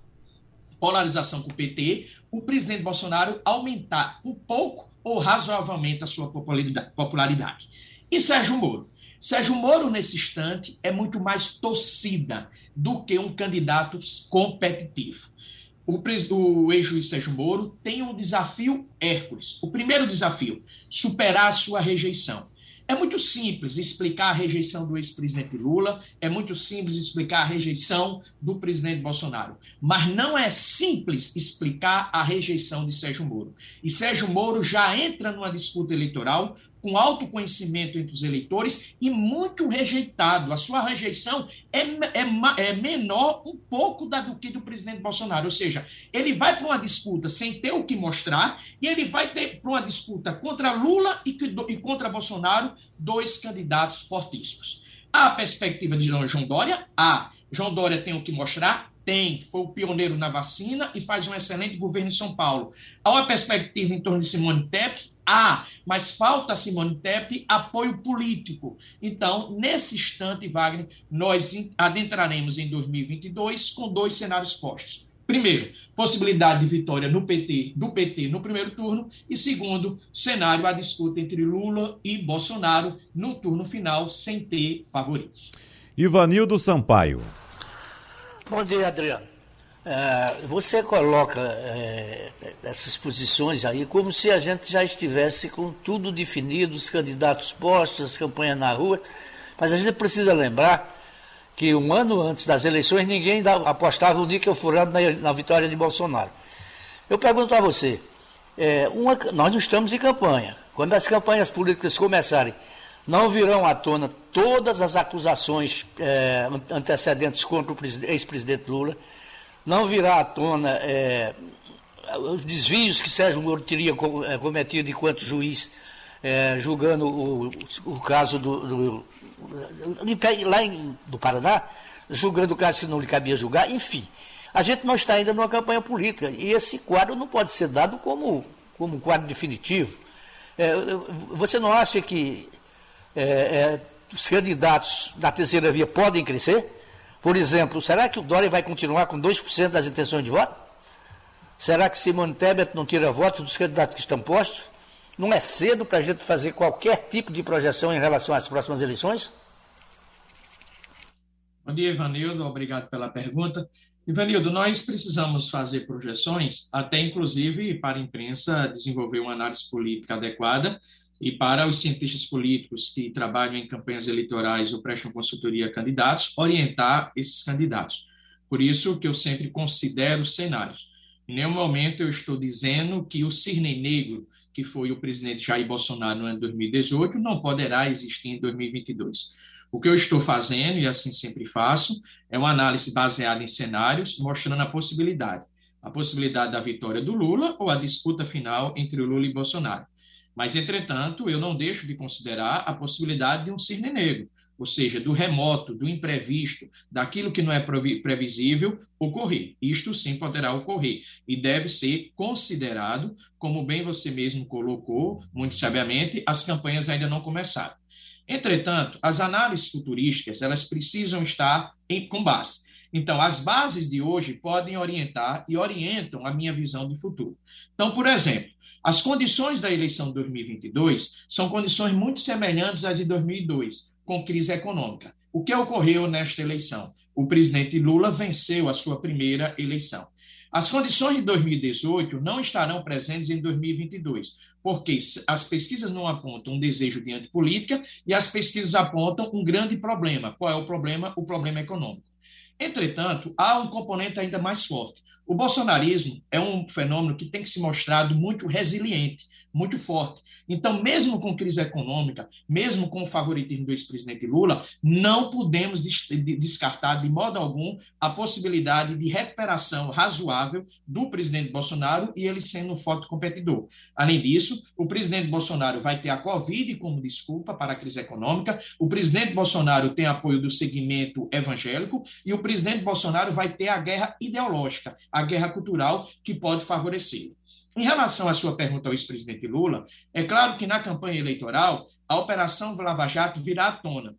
polarização com o PT, o presidente Bolsonaro aumentar um pouco ou razoavelmente a sua popularidade. E Sérgio Moro? Sérgio Moro, nesse instante, é muito mais torcida do que um candidato competitivo. O, o ex-juiz Sérgio Moro tem um desafio Hércules. O primeiro desafio, superar a sua rejeição. É muito simples explicar a rejeição do ex-presidente Lula, é muito simples explicar a rejeição do presidente Bolsonaro, mas não é simples explicar a rejeição de Sérgio Moro. E Sérgio Moro já entra numa disputa eleitoral com alto conhecimento entre os eleitores e muito rejeitado. A sua rejeição é, é, é menor um pouco da do que do presidente Bolsonaro. Ou seja, ele vai para uma disputa sem ter o que mostrar e ele vai para uma disputa contra Lula e, e contra Bolsonaro, dois candidatos fortíssimos. A perspectiva de João Dória? Há. João Dória tem o que mostrar? Tem. Foi o pioneiro na vacina e faz um excelente governo em São Paulo. Há uma perspectiva em torno de Simone Tebet? Há, mas falta Simone Tebet apoio político. Então, nesse instante, Wagner, nós adentraremos em 2022 com dois cenários postos. Primeiro, possibilidade de vitória no PT, do PT no primeiro turno. E segundo, cenário a disputa entre Lula e Bolsonaro no turno final, sem ter favoritos. Ivanildo Sampaio. Bom dia, Adriano. É, você coloca é, essas posições aí como se a gente já estivesse com tudo definido, os candidatos postos, campanha na rua, mas a gente precisa lembrar que um ano antes das eleições ninguém apostava o níquel furado na, na vitória de Bolsonaro. Eu pergunto a você, é, uma, nós não estamos em campanha. Quando as campanhas políticas começarem, não virão à tona todas as acusações é, antecedentes contra o ex-presidente Lula, não virá à tona é, os desvios que Sérgio Moro teria é, cometido enquanto juiz, é, julgando o, o caso do, do, lá em, do Paraná, julgando o caso que não lhe cabia julgar, enfim. A gente não está ainda numa campanha política e esse quadro não pode ser dado como, como um quadro definitivo. É, você não acha que é, é, os candidatos da terceira via podem crescer? Por exemplo, será que o Dória vai continuar com 2% das intenções de voto? Será que Simone Tebet não tira votos dos candidatos que estão postos? Não é cedo para a gente fazer qualquer tipo de projeção em relação às próximas eleições? Bom dia, Ivanildo. Obrigado pela pergunta. Ivanildo, nós precisamos fazer projeções, até inclusive para a imprensa desenvolver uma análise política adequada e para os cientistas políticos que trabalham em campanhas eleitorais ou prestam consultoria a candidatos, orientar esses candidatos. Por isso que eu sempre considero cenários. Em nenhum momento eu estou dizendo que o cisne negro, que foi o presidente Jair Bolsonaro no ano de 2018, não poderá existir em 2022. O que eu estou fazendo, e assim sempre faço, é uma análise baseada em cenários, mostrando a possibilidade. A possibilidade da vitória do Lula ou a disputa final entre o Lula e Bolsonaro. Mas, entretanto, eu não deixo de considerar a possibilidade de um cisne negro, ou seja, do remoto, do imprevisto, daquilo que não é previsível ocorrer. Isto sim poderá ocorrer e deve ser considerado, como bem você mesmo colocou, muito sabiamente, as campanhas ainda não começaram. Entretanto, as análises futurísticas, elas precisam estar em, com base. Então, as bases de hoje podem orientar e orientam a minha visão de futuro. Então, por exemplo, as condições da eleição de 2022 são condições muito semelhantes às de 2002, com crise econômica. O que ocorreu nesta eleição? O presidente Lula venceu a sua primeira eleição. As condições de 2018 não estarão presentes em 2022, porque as pesquisas não apontam um desejo de antipolítica e as pesquisas apontam um grande problema. Qual é o problema? O problema econômico. Entretanto, há um componente ainda mais forte. O bolsonarismo é um fenômeno que tem que se mostrado muito resiliente, muito forte. Então, mesmo com crise econômica, mesmo com o favoritismo do ex-presidente Lula, não podemos descartar de modo algum a possibilidade de recuperação razoável do presidente Bolsonaro e ele sendo um forte competidor. Além disso, o presidente Bolsonaro vai ter a Covid como desculpa para a crise econômica, o presidente Bolsonaro tem apoio do segmento evangélico e o presidente Bolsonaro vai ter a guerra ideológica, a guerra cultural que pode favorecê-lo. Em relação à sua pergunta ao ex-presidente Lula, é claro que na campanha eleitoral a operação Lava Jato virá à tona.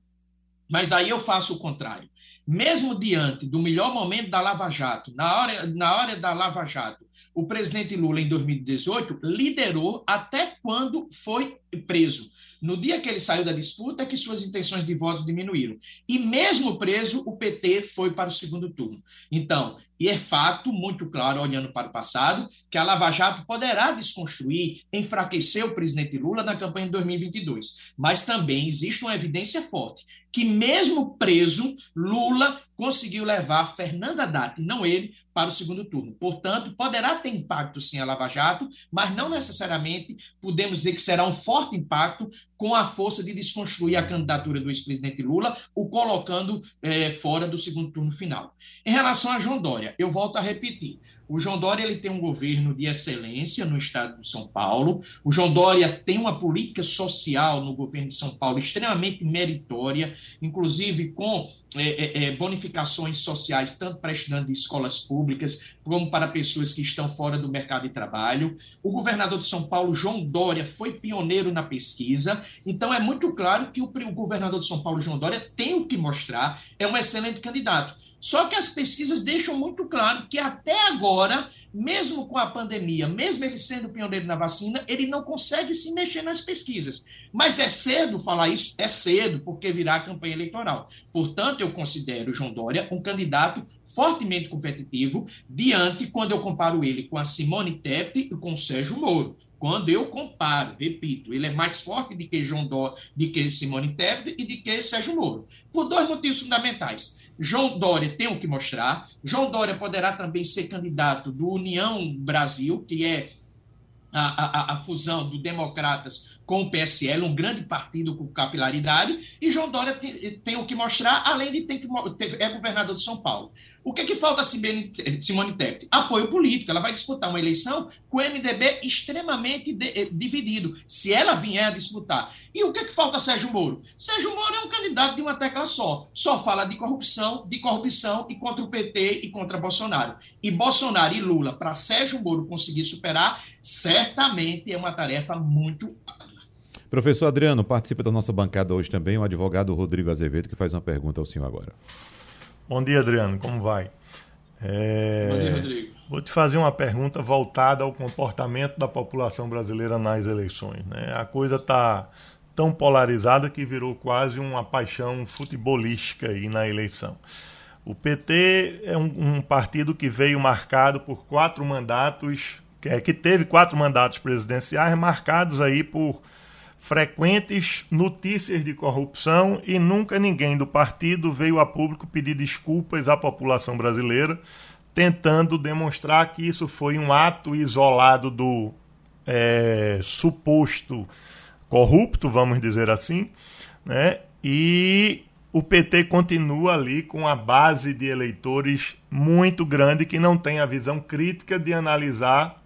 Mas aí eu faço o contrário. Mesmo diante do melhor momento da Lava Jato, na hora, na hora da Lava Jato, o presidente Lula, em 2018, liderou até quando foi preso. No dia que ele saiu da disputa, é que suas intenções de voto diminuíram. E mesmo preso, o PT foi para o segundo turno. Então, e é fato, muito claro, olhando para o passado, que a Lava Jato poderá desconstruir, enfraquecer o presidente Lula na campanha de 2022. Mas também existe uma evidência forte, que mesmo preso, Lula conseguiu levar Fernanda Haddad, não ele, para o segundo turno. Portanto, poderá ter impacto sim a Lava Jato, mas não necessariamente podemos dizer que será um forte impacto com a força de desconstruir a candidatura do ex-presidente Lula, o colocando é, fora do segundo turno final. Em relação a João Dória, eu volto a repetir. O João Dória ele tem um governo de excelência no estado de São Paulo. O João Dória tem uma política social no governo de São Paulo extremamente meritória, inclusive com é, é, é, bonificações sociais, tanto para estudantes de escolas públicas, como para pessoas que estão fora do mercado de trabalho. O governador de São Paulo, João Dória, foi pioneiro na pesquisa, então é muito claro que o, o governador de São Paulo, João Dória, tem o que mostrar, é um excelente candidato. Só que as pesquisas deixam muito claro que até agora, mesmo com a pandemia, mesmo ele sendo pioneiro na vacina, ele não consegue se mexer nas pesquisas. Mas é cedo falar isso? É cedo, porque virá a campanha eleitoral. Portanto, eu considero João Dória um candidato fortemente competitivo, diante, quando eu comparo ele com a Simone Tebet e com o Sérgio Moro. Quando eu comparo, repito, ele é mais forte do que João Dória, de que Simone Tebet e de que Sérgio Moro. Por dois motivos fundamentais. João Dória tem o que mostrar. João Dória poderá também ser candidato do União Brasil, que é a, a, a, fusão do Democratas com o PSL, um grande partido com capilaridade, e João Dória tem, tem o que mostrar, além de ter que é governador de São Paulo. O que, que falta a Simone Tebet? Apoio político. Ela vai disputar uma eleição com o MDB extremamente de, eh, dividido, se ela vier a disputar. E o que, que falta a Sérgio Moro? Sérgio Moro é um candidato de uma tecla só. Só fala de corrupção, de corrupção e contra o PT e contra Bolsonaro. E Bolsonaro e Lula, para Sérgio Moro conseguir superar, certamente é uma tarefa muito Professor Adriano, participa da nossa bancada hoje também o advogado Rodrigo Azevedo, que faz uma pergunta ao senhor agora. Bom dia, Adriano. Como vai? É... Bom dia, Rodrigo. Vou te fazer uma pergunta voltada ao comportamento da população brasileira nas eleições. Né? A coisa está tão polarizada que virou quase uma paixão futebolística aí na eleição. O PT é um, um partido que veio marcado por quatro mandatos, que, é, que teve quatro mandatos presidenciais marcados aí por frequentes notícias de corrupção e nunca ninguém do partido veio a público pedir desculpas à população brasileira, tentando demonstrar que isso foi um ato isolado do é, suposto corrupto, vamos dizer assim, né? E o PT continua ali com a base de eleitores muito grande que não tem a visão crítica de analisar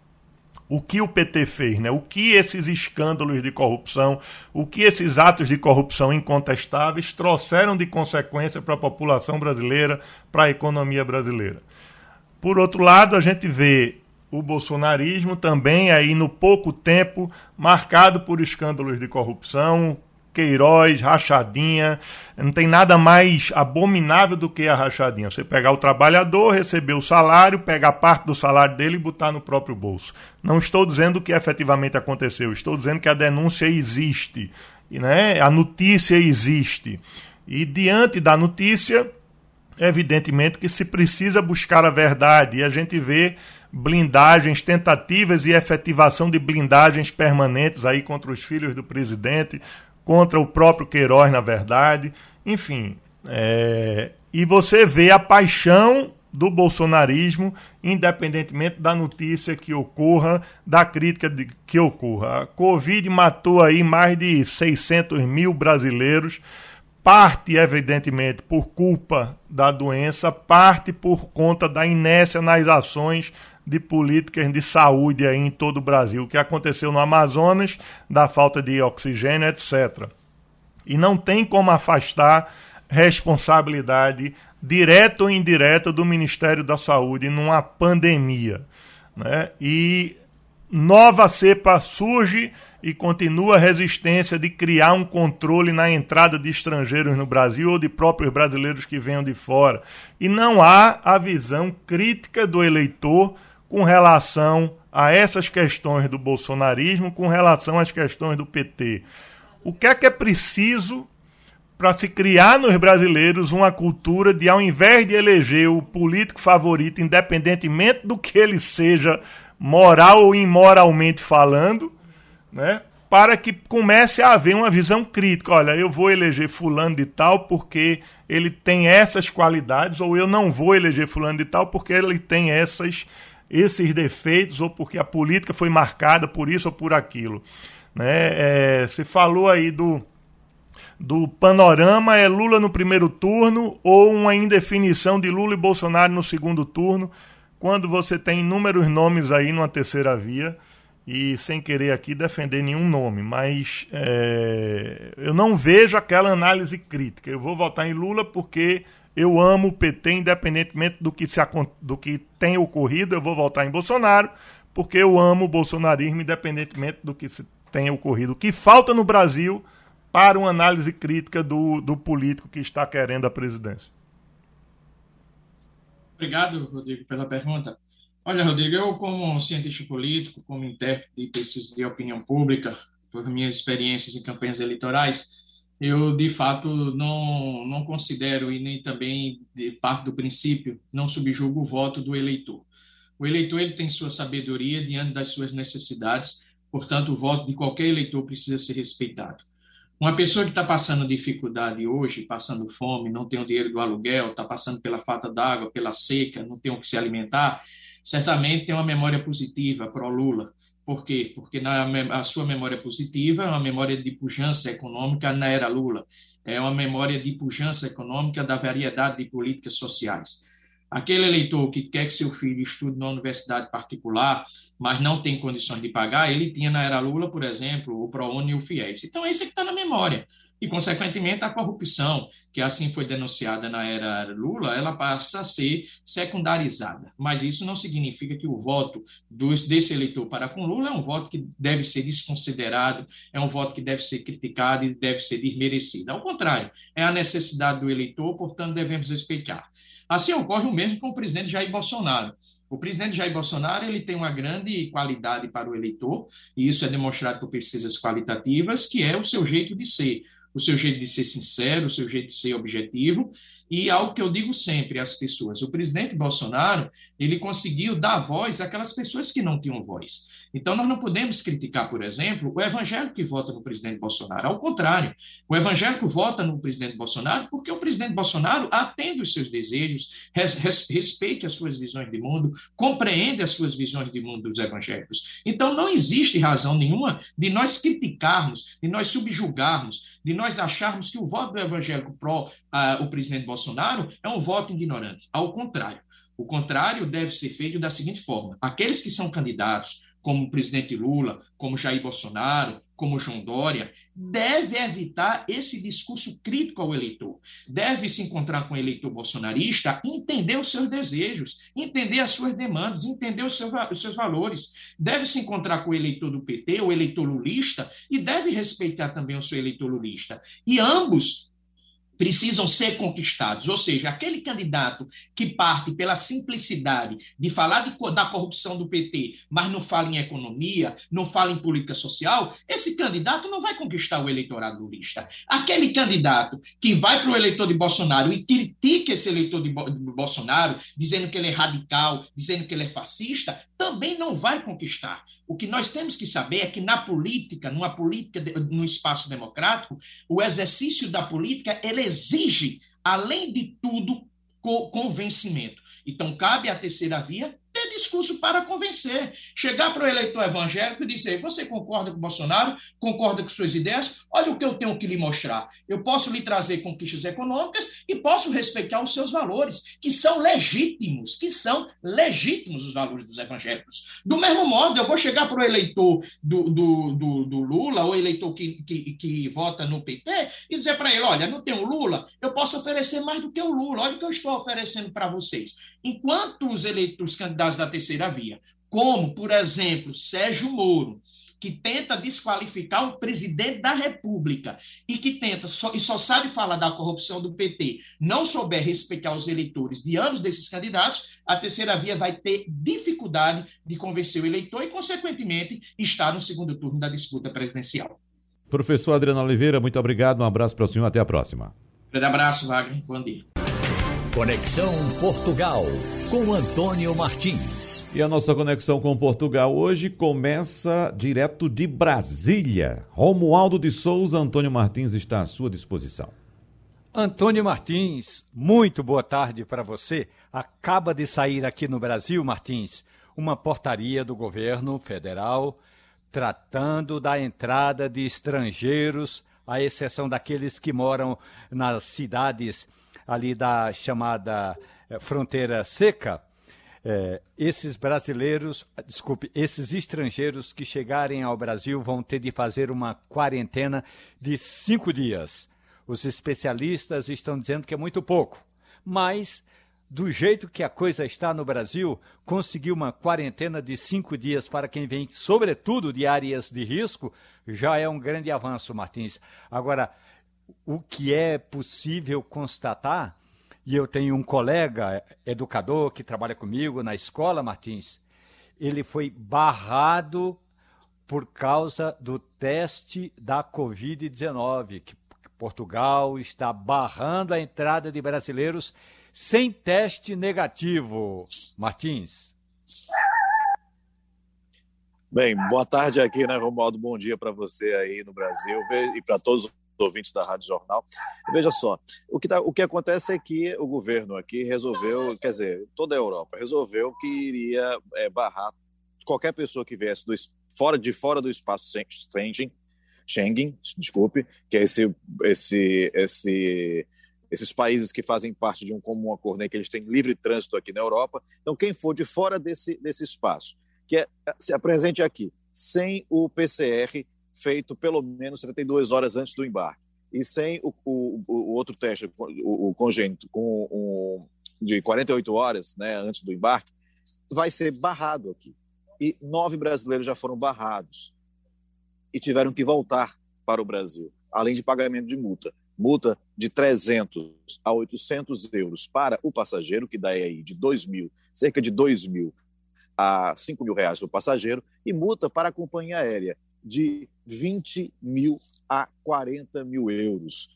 o que o PT fez, né? o que esses escândalos de corrupção, o que esses atos de corrupção incontestáveis trouxeram de consequência para a população brasileira, para a economia brasileira. Por outro lado, a gente vê o bolsonarismo também aí no pouco tempo marcado por escândalos de corrupção, Queiroz, rachadinha. Não tem nada mais abominável do que a rachadinha. Você pegar o trabalhador, receber o salário, pegar parte do salário dele e botar no próprio bolso. Não estou dizendo que efetivamente aconteceu, estou dizendo que a denúncia existe, né? a notícia existe. E diante da notícia, evidentemente que se precisa buscar a verdade e a gente vê blindagens, tentativas e efetivação de blindagens permanentes aí contra os filhos do presidente, contra o próprio Queiroz, na verdade. Enfim, é... e você vê a paixão do bolsonarismo, independentemente da notícia que ocorra, da crítica de, que ocorra. A Covid matou aí mais de 600 mil brasileiros, parte, evidentemente, por culpa da doença, parte por conta da inércia nas ações de políticas de saúde aí em todo o Brasil, o que aconteceu no Amazonas, da falta de oxigênio, etc. E não tem como afastar responsabilidade direta ou indireta do Ministério da Saúde numa pandemia. Né? E nova cepa surge e continua a resistência de criar um controle na entrada de estrangeiros no Brasil ou de próprios brasileiros que venham de fora. E não há a visão crítica do eleitor com relação a essas questões do bolsonarismo, com relação às questões do PT. O que é que é preciso para se criar nos brasileiros uma cultura de, ao invés de eleger o político favorito, independentemente do que ele seja, moral ou imoralmente falando, né? para que comece a haver uma visão crítica. Olha, eu vou eleger fulano de tal porque ele tem essas qualidades, ou eu não vou eleger fulano de tal porque ele tem essas esses defeitos ou porque a política foi marcada por isso ou por aquilo. Né? É, se falou aí do, do panorama, é Lula no primeiro turno ou uma indefinição de Lula e Bolsonaro no segundo turno, quando você tem inúmeros nomes aí numa terceira via e sem querer aqui defender nenhum nome, mas é, eu não vejo aquela análise crítica. Eu vou votar em Lula porque eu amo o PT, independentemente do que, se, do que tem ocorrido, eu vou votar em Bolsonaro, porque eu amo o bolsonarismo, independentemente do que se tenha ocorrido. O que falta no Brasil para uma análise crítica do, do político que está querendo a presidência? Obrigado, Rodrigo, pela pergunta. Olha, Rodrigo, eu, como cientista político, como intérprete de pesquisa de opinião pública, por minhas experiências em campanhas eleitorais, eu de fato não, não considero e nem também de parte do princípio não subjugo o voto do eleitor. O eleitor ele tem sua sabedoria diante das suas necessidades, portanto o voto de qualquer eleitor precisa ser respeitado. Uma pessoa que está passando dificuldade hoje, passando fome, não tem o dinheiro do aluguel, está passando pela falta d'água, pela seca, não tem o que se alimentar, certamente tem uma memória positiva para o Lula por quê? Porque na, a sua memória positiva é uma memória de pujança econômica na era Lula, é uma memória de pujança econômica da variedade de políticas sociais. Aquele eleitor que quer que seu filho estude na universidade particular, mas não tem condições de pagar, ele tinha na era Lula, por exemplo, o ProUni e o FIES. Então, é que está na memória e, consequentemente, a corrupção, que assim foi denunciada na era Lula, ela passa a ser secundarizada. Mas isso não significa que o voto desse eleitor para com Lula é um voto que deve ser desconsiderado, é um voto que deve ser criticado e deve ser desmerecido. Ao contrário, é a necessidade do eleitor, portanto, devemos respeitar. Assim ocorre o mesmo com o presidente Jair Bolsonaro. O presidente Jair Bolsonaro ele tem uma grande qualidade para o eleitor, e isso é demonstrado por pesquisas qualitativas, que é o seu jeito de ser o seu jeito de ser sincero, o seu jeito de ser objetivo, e algo que eu digo sempre às pessoas, o presidente Bolsonaro, ele conseguiu dar voz àquelas pessoas que não tinham voz. Então, nós não podemos criticar, por exemplo, o evangélico que vota no presidente Bolsonaro. Ao contrário, o evangélico vota no presidente Bolsonaro porque o presidente Bolsonaro atende os seus desejos, res, res, respeite as suas visões de mundo, compreende as suas visões de mundo dos evangélicos. Então, não existe razão nenhuma de nós criticarmos, de nós subjugarmos, de nós acharmos que o voto do evangélico pró uh, o presidente Bolsonaro é um voto ignorante. Ao contrário. O contrário deve ser feito da seguinte forma: aqueles que são candidatos, como o presidente Lula, como Jair Bolsonaro, como João Dória, deve evitar esse discurso crítico ao eleitor. Deve se encontrar com o eleitor bolsonarista, entender os seus desejos, entender as suas demandas, entender os seus, os seus valores. Deve se encontrar com o eleitor do PT, o eleitor lulista, e deve respeitar também o seu eleitor lulista. E ambos precisam ser conquistados. Ou seja, aquele candidato que parte pela simplicidade de falar de, da corrupção do PT, mas não fala em economia, não fala em política social, esse candidato não vai conquistar o eleitorado lulista. Aquele candidato que vai para o eleitor de Bolsonaro e critica esse eleitor de, de Bolsonaro, dizendo que ele é radical, dizendo que ele é fascista, também não vai conquistar. O que nós temos que saber é que na política, numa política, no espaço democrático, o exercício da política ele exige, além de tudo, convencimento. Então, cabe à terceira via ter discurso para convencer. Chegar para o eleitor evangélico e dizer: você concorda com Bolsonaro? Concorda com suas ideias? Olha o que eu tenho que lhe mostrar. Eu posso lhe trazer conquistas econômicas e posso respeitar os seus valores, que são legítimos, que são legítimos os valores dos evangélicos. Do mesmo modo, eu vou chegar para o eleitor do, do, do, do Lula, ou eleitor que, que, que vota no PT, e dizer para ele: olha, não tem o Lula, eu posso oferecer mais do que o Lula, olha o que eu estou oferecendo para vocês. Enquanto os eleitores candidatos da terceira via, como, por exemplo, Sérgio Moro, que tenta desqualificar o presidente da República e que tenta só, e só sabe falar da corrupção do PT, não souber respeitar os eleitores de anos desses candidatos, a terceira via vai ter dificuldade de convencer o eleitor e, consequentemente, estar no segundo turno da disputa presidencial. Professor Adriano Oliveira, muito obrigado, um abraço para o senhor, até a próxima. Um abraço, Wagner, bom dia. Conexão Portugal com Antônio Martins. E a nossa conexão com Portugal hoje começa direto de Brasília. Romualdo de Souza, Antônio Martins está à sua disposição. Antônio Martins, muito boa tarde para você. Acaba de sair aqui no Brasil, Martins, uma portaria do governo federal tratando da entrada de estrangeiros, à exceção daqueles que moram nas cidades ali da chamada eh, fronteira seca, é, esses brasileiros, desculpe, esses estrangeiros que chegarem ao Brasil vão ter de fazer uma quarentena de cinco dias. Os especialistas estão dizendo que é muito pouco, mas do jeito que a coisa está no Brasil, conseguir uma quarentena de cinco dias para quem vem, sobretudo de áreas de risco, já é um grande avanço, Martins. Agora, o que é possível constatar, e eu tenho um colega educador que trabalha comigo na escola, Martins, ele foi barrado por causa do teste da Covid-19, que Portugal está barrando a entrada de brasileiros sem teste negativo. Martins. Bem, boa tarde aqui, né, Romualdo? Bom dia para você aí no Brasil e para todos ouvintes da Rádio Jornal. Veja só, o que, tá, o que acontece é que o governo aqui resolveu, quer dizer, toda a Europa resolveu que iria é, barrar qualquer pessoa que viesse do, fora, de fora do espaço Schengen, Schengen, desculpe, que é esse, esse, esse, esses países que fazem parte de um comum acordo em que eles têm livre trânsito aqui na Europa. Então, quem for de fora desse, desse espaço, que é, se apresente aqui, sem o PCR feito pelo menos 72 horas antes do embarque. E sem o, o, o outro teste, o, o congênito, com um, de 48 horas né, antes do embarque, vai ser barrado aqui. E nove brasileiros já foram barrados e tiveram que voltar para o Brasil, além de pagamento de multa. Multa de 300 a 800 euros para o passageiro, que dá aí de 2 mil, cerca de 2 mil a 5 mil reais para o passageiro, e multa para a companhia aérea, de 20 mil a 40 mil euros,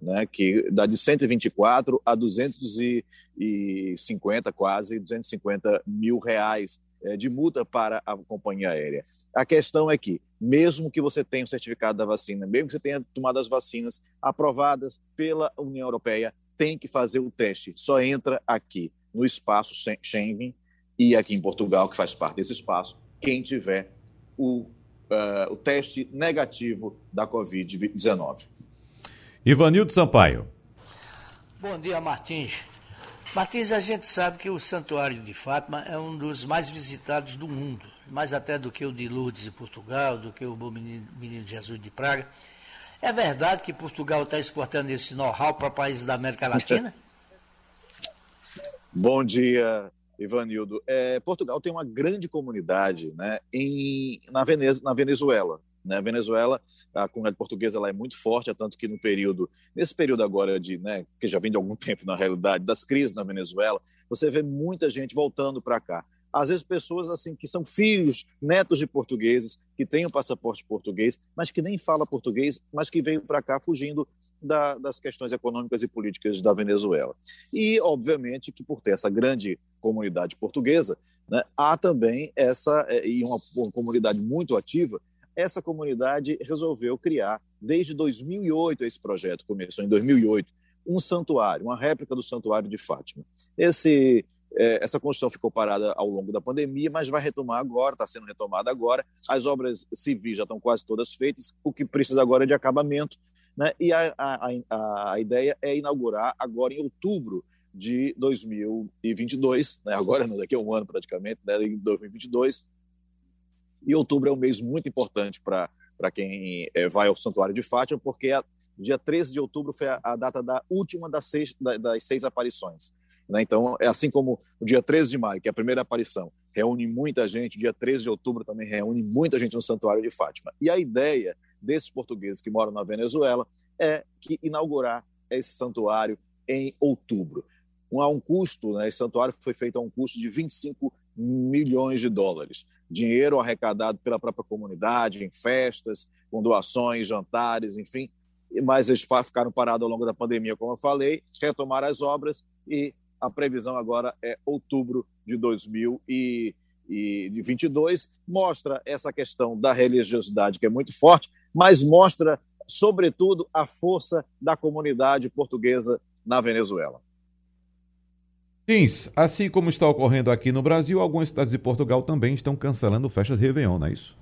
né, que dá de 124 a 250, quase 250 mil reais é, de multa para a companhia aérea. A questão é que, mesmo que você tenha o certificado da vacina, mesmo que você tenha tomado as vacinas aprovadas pela União Europeia, tem que fazer o teste. Só entra aqui no espaço Schengen e aqui em Portugal, que faz parte desse espaço, quem tiver o uh, o teste negativo da Covid-19. Ivanildo Sampaio. Bom dia, Martins. Martins, a gente sabe que o Santuário de Fátima é um dos mais visitados do mundo, mais até do que o de Lourdes de Portugal, do que o Menino, Menino Jesus de Praga. É verdade que Portugal está exportando esse know-how para países da América Latina? Bom dia, Ivanildo, é, Portugal tem uma grande comunidade né, em, na, Venez, na Venezuela. Né? A Venezuela, a comunidade portuguesa ela é muito forte, é tanto que no período, nesse período agora de, né, que já vem de algum tempo na realidade, das crises na Venezuela, você vê muita gente voltando para cá. Às vezes pessoas assim que são filhos, netos de portugueses, que têm o um passaporte português, mas que nem fala português, mas que veio para cá fugindo da, das questões econômicas e políticas da Venezuela. E, obviamente, que por ter essa grande comunidade portuguesa, né, há também essa, é, e uma, uma comunidade muito ativa, essa comunidade resolveu criar, desde 2008, esse projeto começou em 2008, um santuário, uma réplica do Santuário de Fátima. Esse, é, essa construção ficou parada ao longo da pandemia, mas vai retomar agora, está sendo retomada agora. As obras civis já estão quase todas feitas, o que precisa agora é de acabamento. Né? E a, a, a, ideia é inaugurar agora em outubro de 2022, né? agora daqui a um ano praticamente, né? em 2022, e outubro é um mês muito importante para quem é, vai ao Santuário de Fátima, porque a, dia 13 de outubro foi a, a data da última das seis, da, das seis aparições. Né? Então, é assim como o dia 13 de maio, que é a primeira aparição, reúne muita gente, o dia 13 de outubro também reúne muita gente no Santuário de Fátima. E a ideia desses portugueses que moram na Venezuela é que inaugurar esse santuário em outubro. Há um custo, né? esse santuário foi feito a um custo de 25 milhões de dólares. Dinheiro arrecadado pela própria comunidade, em festas, com doações, jantares, enfim. Mas eles ficaram parados ao longo da pandemia, como eu falei, retomaram as obras e a previsão agora é outubro de 2022. Mostra essa questão da religiosidade, que é muito forte, mas mostra, sobretudo, a força da comunidade portuguesa na Venezuela. Sims, assim como está ocorrendo aqui no Brasil, algumas cidades de Portugal também estão cancelando festas de Réveillon, não é isso?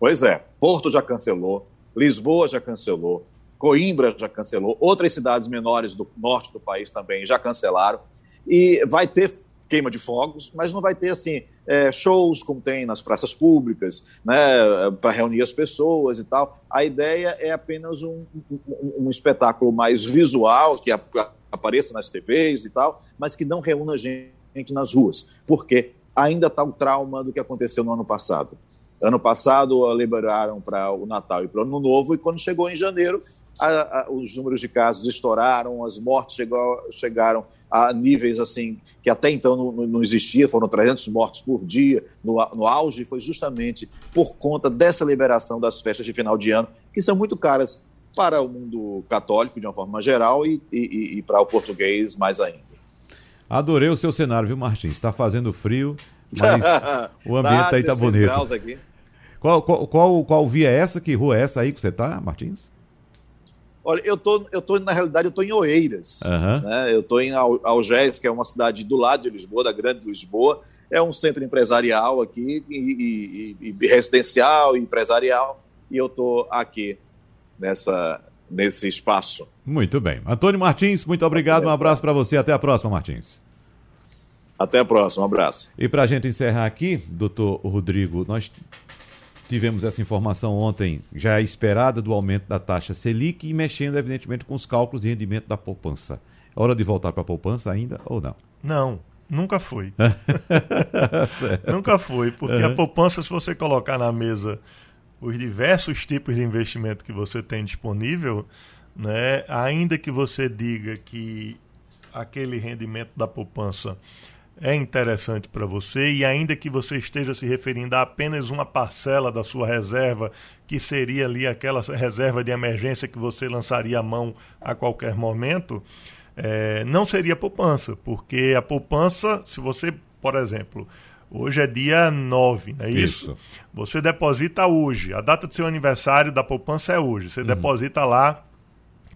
Pois é. Porto já cancelou, Lisboa já cancelou, Coimbra já cancelou, outras cidades menores do norte do país também já cancelaram. E vai ter queima de fogos, mas não vai ter assim é, shows como tem nas praças públicas, né, para reunir as pessoas e tal. A ideia é apenas um, um, um espetáculo mais visual que apareça nas TVs e tal, mas que não reúna gente nas ruas, porque ainda está o trauma do que aconteceu no ano passado. Ano passado liberaram para o Natal e para o Ano Novo, e quando chegou em janeiro, a, a, os números de casos estouraram, as mortes chegou, chegaram a níveis assim que até então não, não existia, foram 300 mortes por dia no, no auge, foi justamente por conta dessa liberação das festas de final de ano, que são muito caras para o mundo católico de uma forma geral e, e, e para o português mais ainda. Adorei o seu cenário, viu, Martins? Está fazendo frio, mas o ambiente tá, aí está bonito. Qual, qual, qual, qual via é essa? Que rua é essa aí que você está, Martins? Olha, eu tô, eu tô, na realidade, eu tô em Oeiras. Uhum. Né? Eu tô em Algés, que é uma cidade do lado de Lisboa, da grande Lisboa. É um centro empresarial aqui, e, e, e residencial, e empresarial, e eu tô aqui nessa, nesse espaço. Muito bem. Antônio Martins, muito obrigado. Um abraço para você. Até a próxima, Martins. Até a próxima. Um abraço. E para a gente encerrar aqui, doutor Rodrigo, nós tivemos essa informação ontem, já esperada, do aumento da taxa Selic e mexendo, evidentemente, com os cálculos de rendimento da poupança. É hora de voltar para a poupança ainda ou não? Não. Nunca foi. nunca foi, porque uhum. a poupança, se você colocar na mesa os diversos tipos de investimento que você tem disponível, né, ainda que você diga que aquele rendimento da poupança é interessante para você e ainda que você esteja se referindo a apenas uma parcela da sua reserva, que seria ali aquela reserva de emergência que você lançaria a mão a qualquer momento, é, não seria poupança, porque a poupança, se você, por exemplo, Hoje é dia 9, não é isso? isso? Você deposita hoje. A data do seu aniversário da poupança é hoje. Você uhum. deposita lá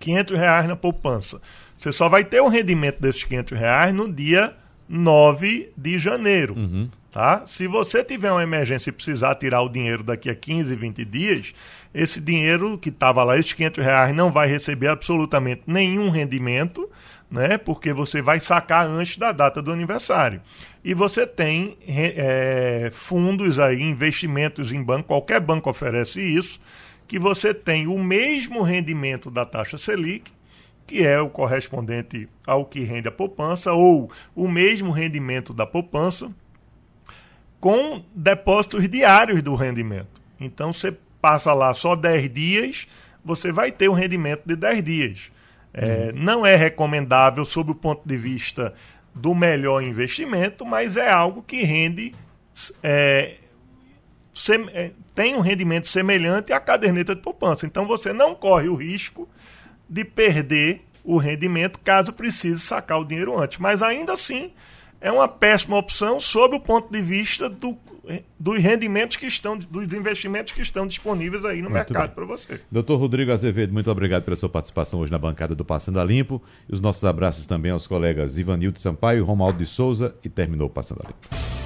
500 reais na poupança. Você só vai ter o um rendimento desses 500 reais no dia 9 de janeiro. Uhum. Tá? Se você tiver uma emergência e precisar tirar o dinheiro daqui a 15, 20 dias, esse dinheiro que estava lá, esses 500 reais, não vai receber absolutamente nenhum rendimento né? Porque você vai sacar antes da data do aniversário. E você tem é, fundos aí, investimentos em banco, qualquer banco oferece isso, que você tem o mesmo rendimento da taxa Selic, que é o correspondente ao que rende a poupança, ou o mesmo rendimento da poupança, com depósitos diários do rendimento. Então você passa lá só 10 dias, você vai ter um rendimento de 10 dias. É, uhum. Não é recomendável sob o ponto de vista do melhor investimento, mas é algo que rende. É, é, tem um rendimento semelhante à caderneta de poupança. Então você não corre o risco de perder o rendimento caso precise sacar o dinheiro antes. Mas ainda assim é uma péssima opção sob o ponto de vista do, dos rendimentos que estão, dos investimentos que estão disponíveis aí no muito mercado para você. Doutor Rodrigo Azevedo, muito obrigado pela sua participação hoje na bancada do Passando a Limpo. E os nossos abraços também aos colegas Ivanildo Sampaio, Romualdo de Souza e terminou Passando a Limpo.